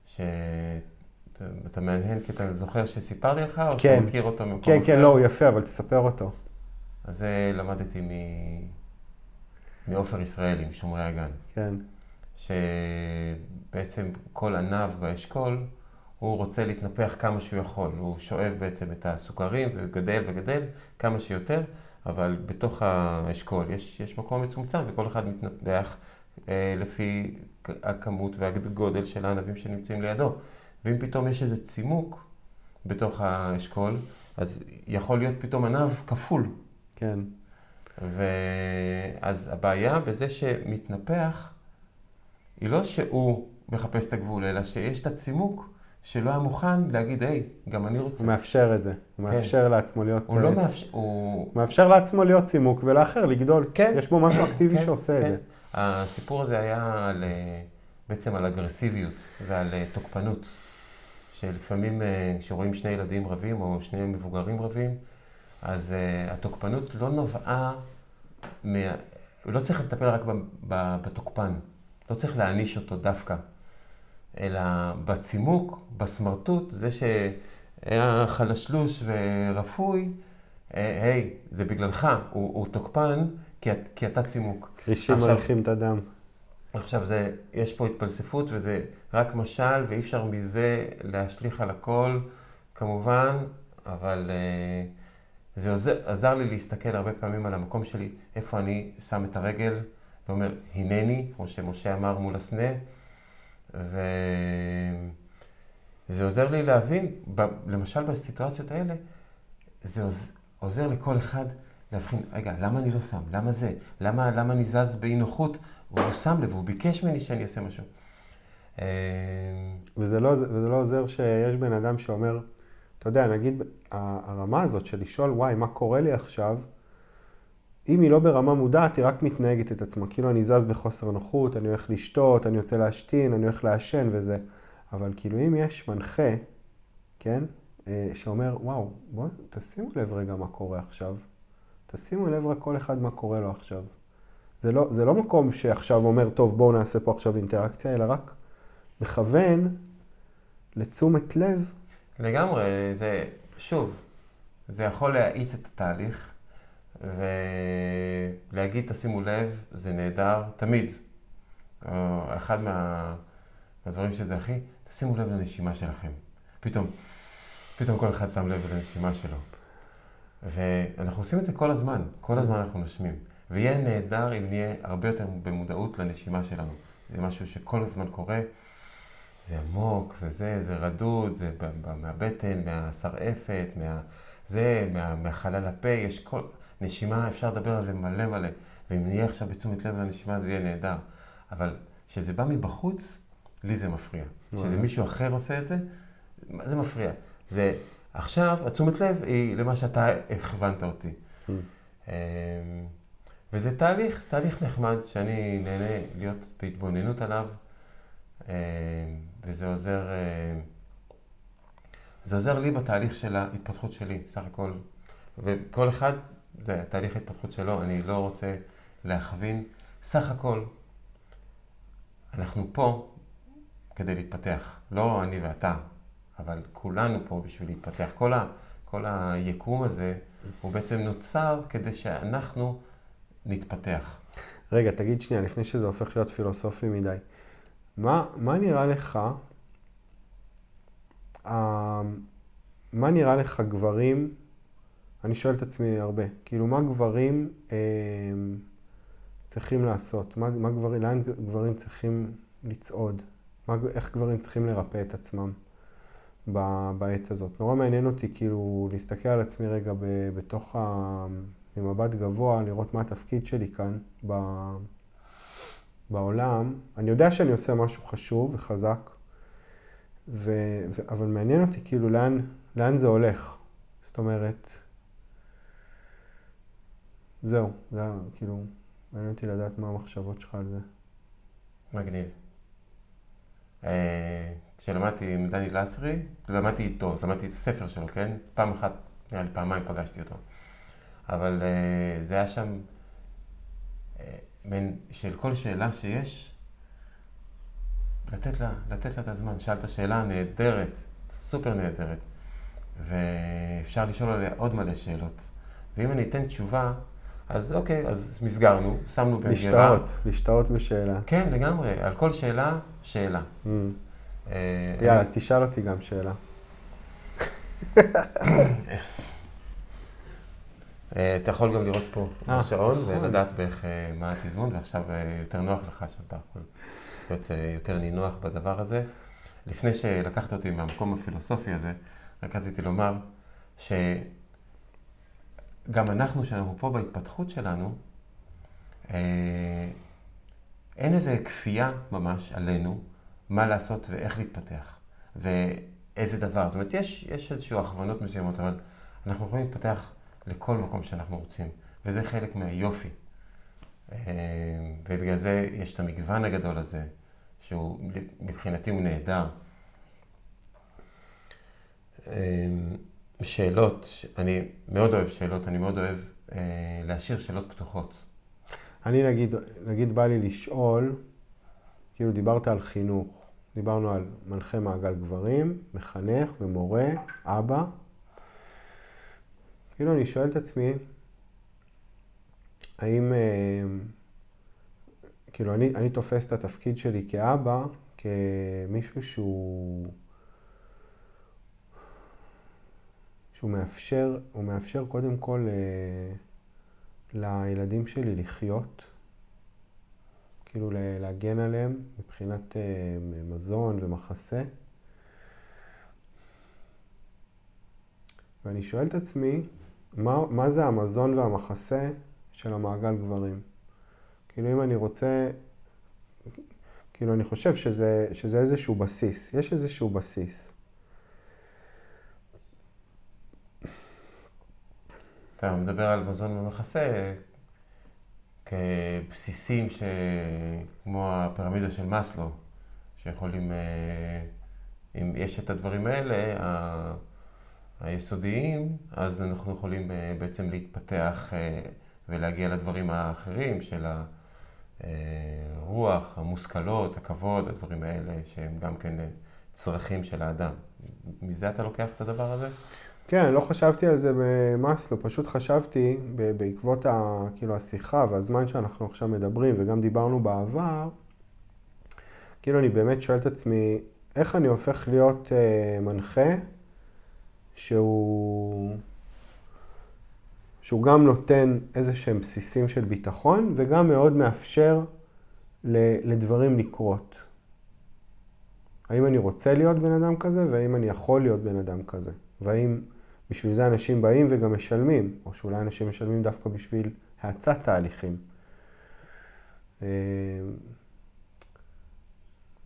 שאתה מהנהן כי אתה זוכר שסיפרתי לך, או כן. שאתה מכיר אותו ממקום כן, אחר? כן, כן, לא, הוא יפה, אבל תספר אותו. אז זה למדתי מ... מעופר ישראלי, משומרי הגן. כן. שבעצם כל ענב באשכול, הוא רוצה להתנפח כמה שהוא יכול. הוא שואב בעצם את הסוכרים וגדל וגדל כמה שיותר, אבל בתוך האשכול יש, יש מקום מצומצם וכל אחד מתנפח אה, לפי הכמות והגודל של הענבים שנמצאים לידו. ואם פתאום יש איזה צימוק בתוך האשכול, אז יכול להיות פתאום ענב כפול. כן. ואז הבעיה בזה שמתנפח, היא לא שהוא מחפש את הגבול, אלא שיש את הצימוק שלא היה מוכן להגיד, היי, גם אני רוצה. הוא מאפשר את זה. הוא כן. מאפשר לעצמו להיות... הוא לא אה, מאפשר... הוא... מאפשר לעצמו להיות צימוק ולאחר לגדול. כן. יש בו משהו אקטיבי כן, שעושה כן. את זה. הסיפור הזה היה על, אה, בעצם על אגרסיביות ועל אה, תוקפנות, שלפעמים כשרואים שני ילדים רבים או שני מבוגרים רבים, אז התוקפנות לא נובעה, מה... לא צריך לטפל רק בתוקפן, לא צריך להעניש אותו דווקא, אלא בצימוק, בסמרטוט, זה שהיה חלשלוש ורפוי, היי, זה בגללך, הוא, הוא תוקפן, כי, כי אתה צימוק. כרישים מריחים את הדם. עכשיו, זה, יש פה התפלספות וזה רק משל, ואי אפשר מזה להשליך על הכל, כמובן, אבל uh, זה עוזר, עזר לי להסתכל הרבה פעמים על המקום שלי, איפה אני שם את הרגל, ואומר, הנני, כמו שמשה אמר מול הסנה, וזה עוזר לי להבין, ב, למשל בסיטואציות האלה, זה עוז, עוזר לכל אחד להבחין, רגע, למה אני לא שם? למה זה? למה, למה אני זז באי נוחות? הוא שם לב, הוא ביקש ממני שאני אעשה משהו. אה, וזה לא, וזה לא עוזר שיש בן אדם שאומר, אתה יודע, נגיד, הרמה הזאת של לשאול, וואי, מה קורה לי עכשיו? אם היא לא ברמה מודעת, היא רק מתנהגת את עצמה. כאילו אני זז בחוסר נוחות, אני הולך לשתות, אני יוצא להשתין, אני הולך לעשן וזה. אבל כאילו אם יש מנחה, כן, אה, שאומר, וואו, בואו תשימו לב רגע מה קורה עכשיו. תשימו לב רק כל אחד מה קורה לו עכשיו. זה לא, זה לא מקום שעכשיו אומר, טוב, בואו נעשה פה עכשיו אינטראקציה, אלא רק מכוון לתשומת לב. לגמרי, זה, שוב, זה יכול להאיץ את התהליך, ולהגיד, תשימו לב, זה נהדר, תמיד. אחד מה, מהדברים שזה הכי, תשימו לב לנשימה שלכם. פתאום, פתאום כל אחד שם לב לנשימה שלו. ואנחנו עושים את זה כל הזמן, כל הזמן אנחנו נושמים. ויהיה נהדר אם נהיה הרבה יותר במודעות לנשימה שלנו. זה משהו שכל הזמן קורה, זה עמוק, זה זה, זה רדוד, זה מהבטן, מהשרעפת, מה... זה, מה, מהחלל הפה, יש כל... נשימה, אפשר לדבר על זה מלא מלא. ואם נהיה עכשיו בתשומת לב לנשימה, זה יהיה נהדר. אבל כשזה בא מבחוץ, לי זה מפריע. כשזה מישהו אחר עושה את זה, זה מפריע. זה עכשיו, התשומת לב היא למה שאתה הכוונת אותי. Hmm. אמ, וזה תהליך, תהליך נחמד שאני נהנה להיות בהתבוננות עליו, אמ, וזה עוזר, אמ, זה עוזר לי בתהליך של ההתפתחות שלי, סך הכל. וכל אחד, זה תהליך ההתפתחות שלו, אני לא רוצה להכווין. סך הכל, אנחנו פה כדי להתפתח. לא אני ואתה, אבל כולנו פה בשביל להתפתח. כל, ה, כל היקום הזה הוא בעצם נוצר כדי שאנחנו נתפתח. רגע, תגיד שנייה, לפני שזה הופך להיות פילוסופי מדי. מה, מה נראה לך, מה נראה לך גברים, אני שואל את עצמי הרבה, כאילו מה גברים uh, צריכים לעשות? מה, מה גברים, לאן גברים צריכים לצעוד? מה, איך גברים צריכים לרפא את עצמם בעת הזאת? נורא מעניין אותי כאילו להסתכל על עצמי רגע ב, בתוך ה... ממבט גבוה, לראות מה התפקיד שלי כאן ב, בעולם. אני יודע שאני עושה משהו חשוב וחזק, ו, ו, אבל מעניין אותי כאילו לאן, לאן זה הולך. זאת אומרת, זהו, זה היה כאילו, מעניין אותי לדעת מה המחשבות שלך על זה. מגניב. אה, כשלמדתי עם דני לסרי, למדתי איתו, למדתי את הספר שלו, כן? פעם אחת, נראה לי פעמיים פגשתי אותו. אבל uh, זה היה שם, uh, בין, של כל שאלה שיש, לתת לה, לתת לה את הזמן. שאלת שאלה נהדרת, סופר נהדרת, ואפשר לשאול עליה עוד מלא שאלות. ואם אני אתן תשובה, אז אוקיי, אז מסגרנו, שמנו במגירה. להשתאות, להשתאות בשאלה. כן, לגמרי, על כל שאלה, שאלה. Mm. יאללה, אז תשאל אותי גם שאלה. אה, אתה יכול גם לראות פה אה, בשעון נכון. ולדעת בערך אה, מה התזמון, ועכשיו יותר נוח לך שאתה יכול להיות יותר נינוח בדבר הזה. לפני שלקחת אותי מהמקום הפילוסופי הזה, רק רציתי לומר שגם אנחנו, שאנחנו פה בהתפתחות שלנו, אין איזה כפייה ממש עלינו מה לעשות ואיך להתפתח, ואיזה דבר. זאת אומרת, יש, יש איזשהו הכוונות מסוימות, אבל אנחנו יכולים להתפתח לכל מקום שאנחנו רוצים, וזה חלק מהיופי. אה, ובגלל זה יש את המגוון הגדול הזה, שהוא מבחינתי הוא נהדר. שאלות, אני מאוד אוהב שאלות, אני מאוד אוהב אה, להשאיר שאלות פתוחות. אני נגיד, נגיד בא לי לשאול, כאילו דיברת על חינוך, דיברנו על מנחה מעגל גברים, מחנך ומורה, אבא. כאילו, אני שואל את עצמי, האם, אה, כאילו, אני, אני תופס את התפקיד שלי כאבא, כמישהו שהוא, שהוא מאפשר, הוא מאפשר קודם כל אה, לילדים שלי לחיות, כאילו להגן עליהם מבחינת אה, מזון ומחסה. ואני שואל את עצמי, מה, מה זה המזון והמחסה של המעגל גברים? כאילו אם אני רוצה, כאילו אני חושב שזה, שזה איזשהו בסיס, יש איזשהו בסיס. אתה מדבר על מזון ומחסה כבסיסים ש... כמו הפירמידה של מאסלו, שיכולים, אה, אם יש את הדברים האלה, היסודיים, אז אנחנו יכולים אה, בעצם להתפתח אה, ולהגיע לדברים האחרים של הרוח, המושכלות, הכבוד, הדברים האלה שהם גם כן צרכים של האדם. מזה אתה לוקח את הדבר הזה? כן, לא חשבתי על זה במאסלו, פשוט חשבתי בעקבות ה, כאילו השיחה והזמן שאנחנו עכשיו מדברים וגם דיברנו בעבר, כאילו אני באמת שואל את עצמי, איך אני הופך להיות אה, מנחה שהוא, שהוא גם נותן איזה שהם בסיסים של ביטחון וגם מאוד מאפשר לדברים לקרות. האם אני רוצה להיות בן אדם כזה והאם אני יכול להיות בן אדם כזה? והאם בשביל זה אנשים באים וגם משלמים, או שאולי אנשים משלמים דווקא בשביל האצת תהליכים. אה,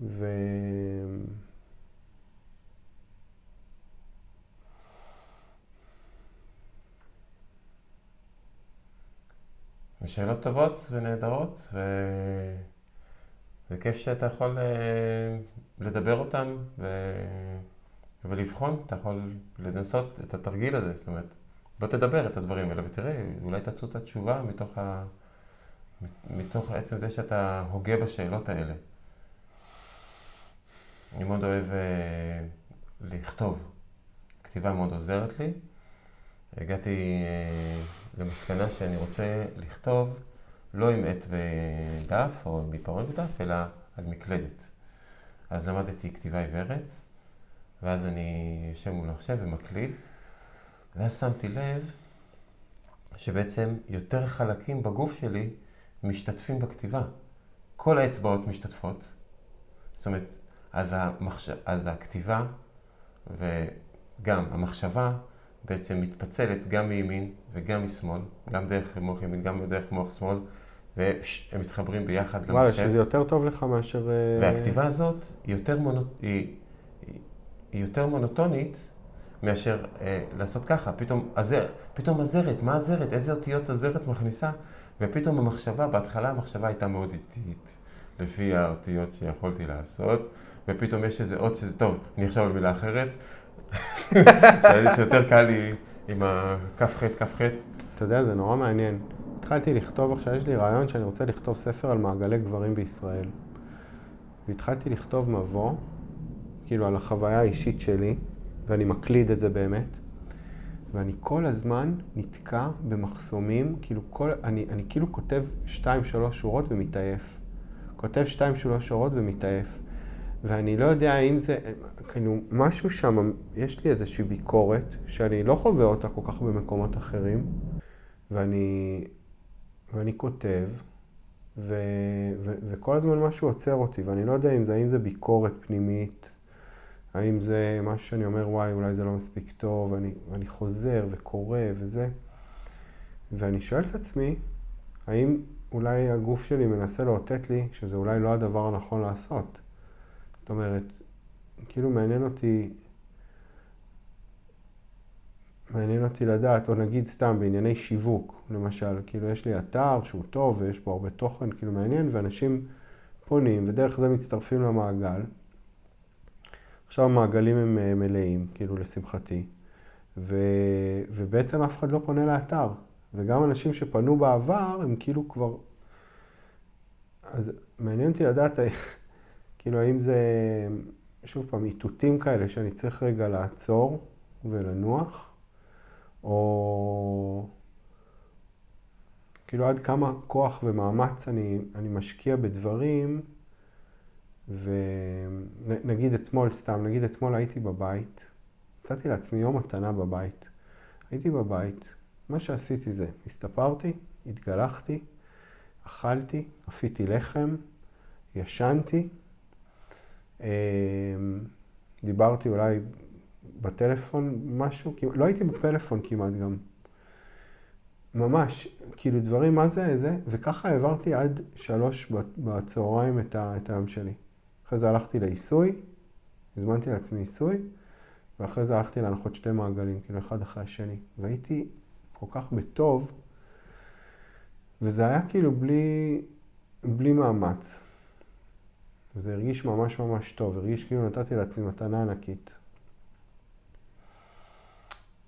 ו... שאלות טובות ונהדרות, וזה כיף שאתה יכול אה, לדבר אותן ו... ולבחון, אתה יכול לנסות את התרגיל הזה, זאת אומרת, בוא תדבר את הדברים האלה ותראה, אולי תצאו את התשובה מתוך, ה... מתוך עצם זה שאתה הוגה בשאלות האלה. אני מאוד אוהב אה, לכתוב. כתיבה מאוד עוזרת לי. הגעתי אה, למסקנה שאני רוצה לכתוב לא עם עט ודף או עם עיפרון ודף, אלא על מקלדת. אז למדתי כתיבה עיוורת, ואז אני יושב מול מחשב ומקליד, ואז שמתי לב שבעצם יותר חלקים בגוף שלי משתתפים בכתיבה. כל האצבעות משתתפות. זאת אומרת, אז, המחש... אז הכתיבה וגם המחשבה בעצם מתפצלת גם מימין וגם משמאל, גם דרך מוח ימין, גם דרך מוח שמאל, והם מתחברים ביחד למחשב. וואלה, שזה יותר טוב לך מאשר... אה, והכתיבה הזאת יותר, מונו... היא... היא יותר מונוטונית מאשר אה, לעשות ככה. פתאום, הזר... פתאום הזרת, מה הזרת? איזה אותיות הזרת מכניסה? ופתאום המחשבה, בהתחלה המחשבה הייתה מאוד איטית, לפי האותיות שיכולתי לעשות, ופתאום יש איזה עוד שזה, טוב, אני עכשיו על מילה אחרת, שיותר קל לי עם הכף ח', כף ח'. אתה יודע, זה נורא מעניין. התחלתי לכתוב עכשיו, יש לי רעיון שאני רוצה לכתוב ספר על מעגלי גברים בישראל. והתחלתי לכתוב מבוא, כאילו על החוויה האישית שלי, ואני מקליד את זה באמת. ואני כל הזמן נתקע במחסומים, כאילו כל, אני, אני כאילו כותב שתיים, שלוש שורות ומתעייף. כותב שתיים, שלוש שורות ומתעייף. ואני לא יודע אם זה, כאילו, משהו שם, יש לי איזושהי ביקורת, שאני לא חווה אותה כל כך במקומות אחרים, ואני, ואני כותב, ו, ו, וכל הזמן משהו עוצר אותי, ואני לא יודע אם זה, האם זה ביקורת פנימית, האם זה משהו שאני אומר, וואי, אולי זה לא מספיק טוב, ואני, ואני חוזר וקורא וזה. ואני שואל את עצמי, האם אולי הגוף שלי מנסה לאותת לי שזה אולי לא הדבר הנכון לעשות? זאת אומרת, כאילו מעניין אותי, מעניין אותי לדעת, או נגיד סתם בענייני שיווק, למשל, כאילו יש לי אתר שהוא טוב ויש בו הרבה תוכן, כאילו מעניין, ואנשים פונים ודרך זה מצטרפים למעגל. עכשיו המעגלים הם אה, מלאים, כאילו לשמחתי, ו, ובעצם אף אחד לא פונה לאתר. וגם אנשים שפנו בעבר, הם כאילו כבר... אז מעניין אותי לדעת, כאילו, האם זה, שוב פעם, איתותים כאלה שאני צריך רגע לעצור ולנוח, או כאילו עד כמה כוח ומאמץ אני, אני משקיע בדברים ונגיד אתמול, סתם, נגיד אתמול הייתי בבית, נתתי לעצמי יום מתנה בבית. הייתי בבית, מה שעשיתי זה, הסתפרתי, התגלחתי, אכלתי, אפיתי לחם, ישנתי, אמ, דיברתי אולי בטלפון משהו, לא הייתי בפלאפון כמעט גם. ממש, כאילו דברים, מה זה, זה, וככה העברתי עד שלוש בצהריים את היום שלי. אחרי זה הלכתי לעיסוי, הזמנתי לעצמי עיסוי, ואחרי זה הלכתי להנחות שתי מעגלים, כאילו אחד אחרי השני. והייתי כל כך בטוב, וזה היה כאילו בלי, בלי מאמץ. וזה הרגיש ממש ממש טוב, הרגיש כאילו נתתי לעצמי מתנה ענקית.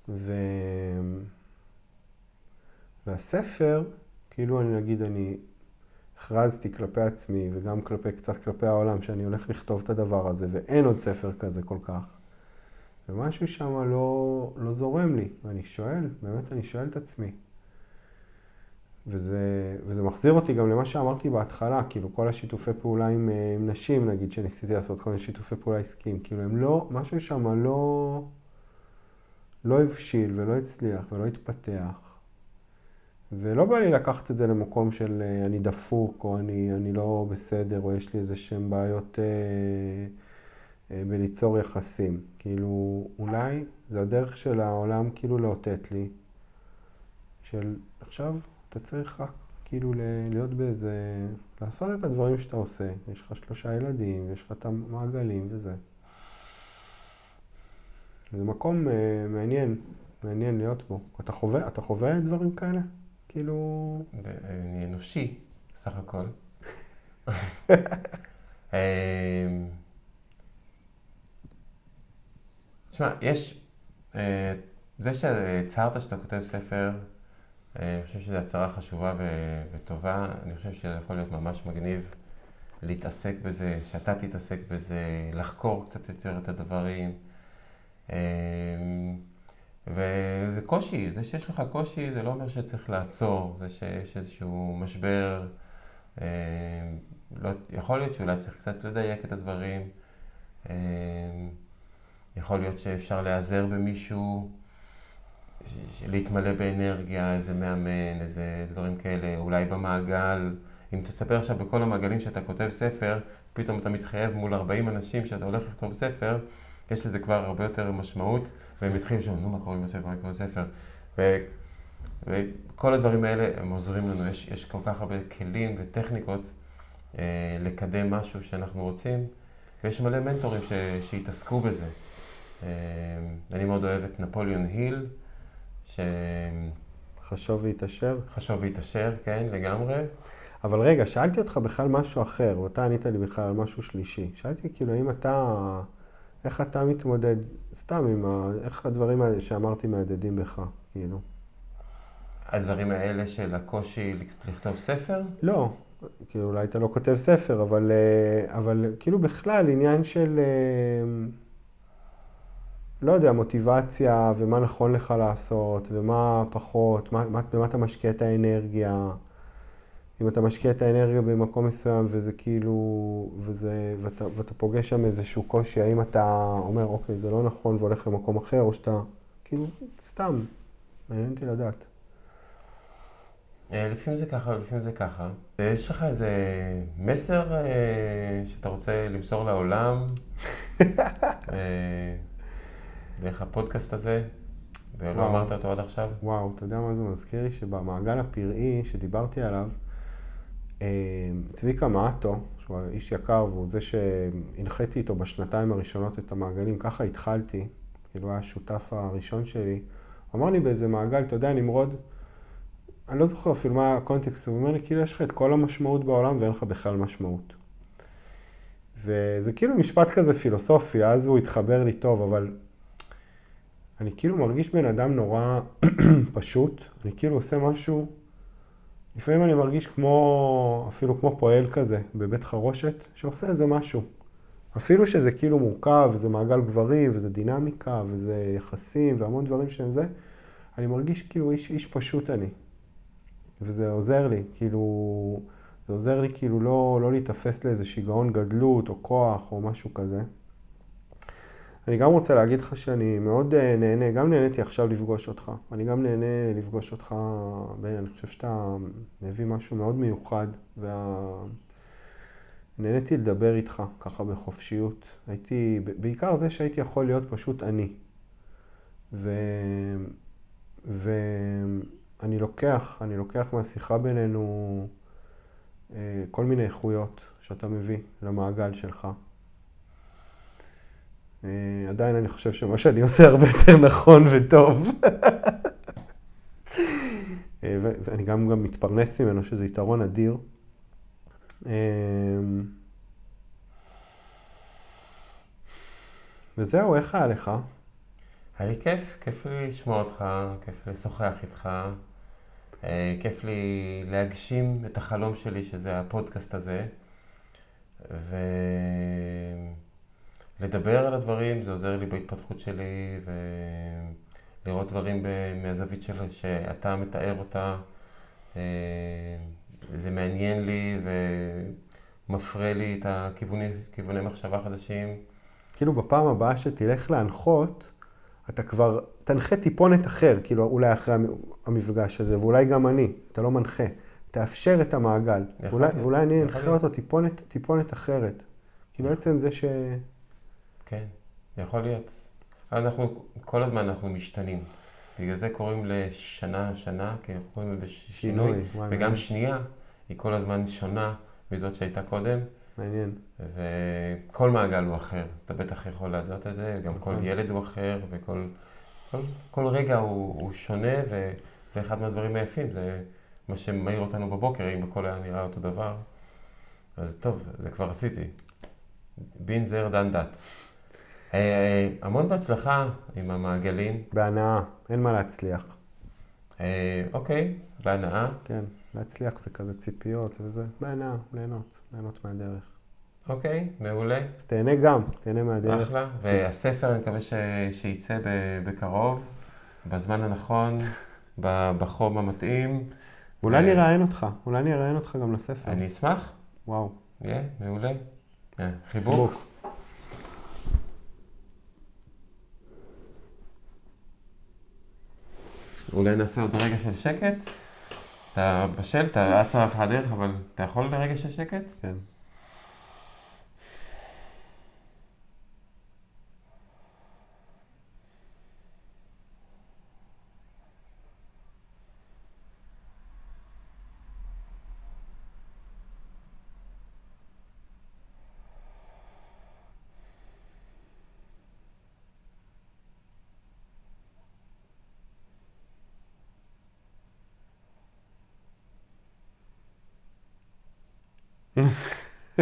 ו... והספר, כאילו אני נגיד, אני הכרזתי כלפי עצמי וגם כלפי, קצת כלפי העולם שאני הולך לכתוב את הדבר הזה, ואין עוד ספר כזה כל כך. ומשהו שם לא, לא זורם לי, ואני שואל, באמת אני שואל את עצמי. וזה, וזה מחזיר אותי גם למה שאמרתי בהתחלה, כאילו כל השיתופי פעולה עם, אה, עם נשים, נגיד, שניסיתי לעשות כל מיני שיתופי פעולה עסקיים, כאילו הם לא, משהו שם לא, לא הבשיל ולא הצליח ולא התפתח. ולא בא לי לקחת את זה למקום של אה, אני דפוק, או אני, אני לא בסדר, או יש לי איזה שהן בעיות אה, אה, בליצור יחסים. כאילו, אולי זה הדרך של העולם כאילו לאותת לי, של עכשיו אתה צריך רק כאילו להיות באיזה, לעשות את הדברים שאתה עושה. יש לך שלושה ילדים, יש לך את המעגלים וזה. זה מקום uh, מעניין, מעניין להיות בו. אתה חווה, אתה חווה דברים כאלה? כאילו... אני אנושי, סך הכל. אמ, תשמע, יש... אה, זה שהצהרת שאתה כותב ספר, אה, אני חושב שזו הצהרה חשובה וטובה. אני חושב שזה יכול להיות ממש מגניב להתעסק בזה, שאתה תתעסק בזה, לחקור קצת יותר את הדברים. וזה קושי, זה שיש לך קושי זה לא אומר שצריך לעצור, זה שיש איזשהו משבר, אמ, לא, יכול להיות שאולי צריך קצת לדייק את הדברים, אמ, יכול להיות שאפשר להיעזר במישהו, להתמלא באנרגיה, איזה מאמן, איזה דברים כאלה, אולי במעגל. אם תספר עכשיו בכל המעגלים שאתה כותב ספר, פתאום אתה מתחייב מול 40 אנשים שאתה הולך לכתוב ספר, יש לזה כבר הרבה יותר משמעות, והם יתחילו לשאול, נו, מה קורה עם הספר, מה קורה עם הספר? ו... וכל הדברים האלה הם עוזרים לנו, יש, יש כל כך הרבה כלים וטכניקות אה, לקדם משהו שאנחנו רוצים, ויש מלא מנטורים ש, שהתעסקו בזה. אה, אני מאוד אוהב את נפוליאון היל, ש... חשוב והתעשר? חשוב והתעשר, כן, לגמרי. אבל רגע, שאלתי אותך בכלל משהו אחר, ואתה ענית לי בכלל על משהו שלישי. שאלתי כאילו, האם אתה, איך אתה מתמודד, סתם עם ה... איך הדברים האלה שאמרתי מהדהדים בך, כאילו? הדברים האלה של הקושי לכתוב ספר? לא, כאילו אולי אתה לא כותב ספר, אבל, אה, אבל כאילו בכלל עניין של, אה, לא יודע, מוטיבציה ומה נכון לך לעשות ומה פחות, מה, במה אתה משקיע את האנרגיה. אם אתה משקיע את האנרגיה במקום מסוים וזה כאילו, וזה, ואתה, ואתה פוגש שם איזשהו קושי, האם אתה אומר, אוקיי, זה לא נכון והולך למקום אחר, או שאתה, כאילו, סתם, מעניין אותי לדעת. אה, לפעמים זה ככה, לפעמים זה ככה. יש לך איזה מסר אה, שאתה רוצה למסור לעולם, אה, דרך הפודקאסט הזה, ולא אמרת אותו עד עכשיו? וואו, אתה יודע מה זה מזכיר לי? שבמעגל הפראי שדיברתי עליו, צביקה מעטו, שהוא איש יקר והוא זה שהנחיתי איתו בשנתיים הראשונות את המעגלים, ככה התחלתי, כאילו היה השותף הראשון שלי. הוא אמר לי באיזה מעגל, אתה יודע, נמרוד, אני לא זוכר אפילו מה הקונטקסט, הוא אומר לי, כאילו יש לך את כל המשמעות בעולם ואין לך בכלל משמעות. וזה כאילו משפט כזה פילוסופי, אז הוא התחבר לי טוב, אבל אני כאילו מרגיש בן אדם נורא פשוט, אני כאילו עושה משהו לפעמים אני מרגיש כמו, אפילו כמו פועל כזה, בבית חרושת, שעושה איזה משהו. אפילו שזה כאילו מורכב, וזה מעגל גברי, וזה דינמיקה, וזה יחסים, והמון דברים שהם זה, אני מרגיש כאילו איש, איש פשוט אני. וזה עוזר לי, כאילו, זה עוזר לי כאילו לא, לא להיתפס לאיזה שיגעון גדלות, או כוח, או משהו כזה. אני גם רוצה להגיד לך שאני מאוד אה, נהנה, גם נהניתי עכשיו לפגוש אותך. אני גם נהנה לפגוש אותך, אני חושב שאתה מביא משהו מאוד מיוחד, וה... נהניתי לדבר איתך ככה בחופשיות. הייתי, בעיקר זה שהייתי יכול להיות פשוט אני. ו... ואני לוקח, אני לוקח מהשיחה בינינו אה, כל מיני איכויות שאתה מביא למעגל שלך. אה, עדיין אני חושב שמה שאני עושה הרבה יותר נכון וטוב. אה, ואני גם, גם מתפרנס ממנו, שזה יתרון אדיר. אה, וזהו, איך היה לך? היה לי כיף, כיף לי לשמוע אותך, כיף לשוחח איתך, כיף לי להגשים את החלום שלי, שזה הפודקאסט הזה. ו... לדבר על הדברים, זה עוזר לי בהתפתחות שלי, ולראות דברים מהזווית של, שאתה מתאר אותה. אה, זה מעניין לי ומפרה לי את הכיווני מחשבה חדשים. כאילו בפעם הבאה שתלך להנחות, אתה כבר תנחה טיפונת אחר, כאילו אולי אחרי המפגש הזה, ואולי גם אני, אתה לא מנחה. תאפשר את המעגל. ואולי, ואולי אני אנחה אותו טיפונת, טיפונת אחרת. כאילו עצם זה ש... כן, יכול להיות. אנחנו, כל הזמן אנחנו משתנים. בגלל זה קוראים לשנה שנה, כי אנחנו קוראים לזה שינוי, וגם שנייה היא כל הזמן שונה מזאת שהייתה קודם. מעניין. וכל מעגל הוא אחר, אתה בטח יכול לדעת את זה, גם כל נכון. ילד הוא אחר, וכל כל, כל רגע הוא, הוא שונה, וזה אחד מהדברים היפים, זה מה שמאיר אותנו בבוקר, אם הכל היה נראה אותו דבר. אז טוב, זה כבר עשיתי. בין זר דן דת. אה, אה, המון בהצלחה עם המעגלים. בהנאה, אין מה להצליח. אה, אוקיי, בהנאה. כן. להצליח זה כזה ציפיות וזה, בעינה, ליהנות, ליהנות מהדרך. אוקיי, מעולה. אז תהנה גם, תהנה מהדרך. אחלה. והספר, אני מקווה ש... שיצא בקרוב, בזמן הנכון, בחום המתאים. אולי אני אראיין אותך, אולי אני אראיין אותך גם לספר. אני אשמח. וואו. יהיה, מעולה. חיבוק. אולי נעשה עוד רגע של שקט? אתה בשל, אתה אצה לך הדרך, אבל אתה יכול לרגע של שקט? כן.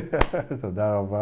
תודה רבה.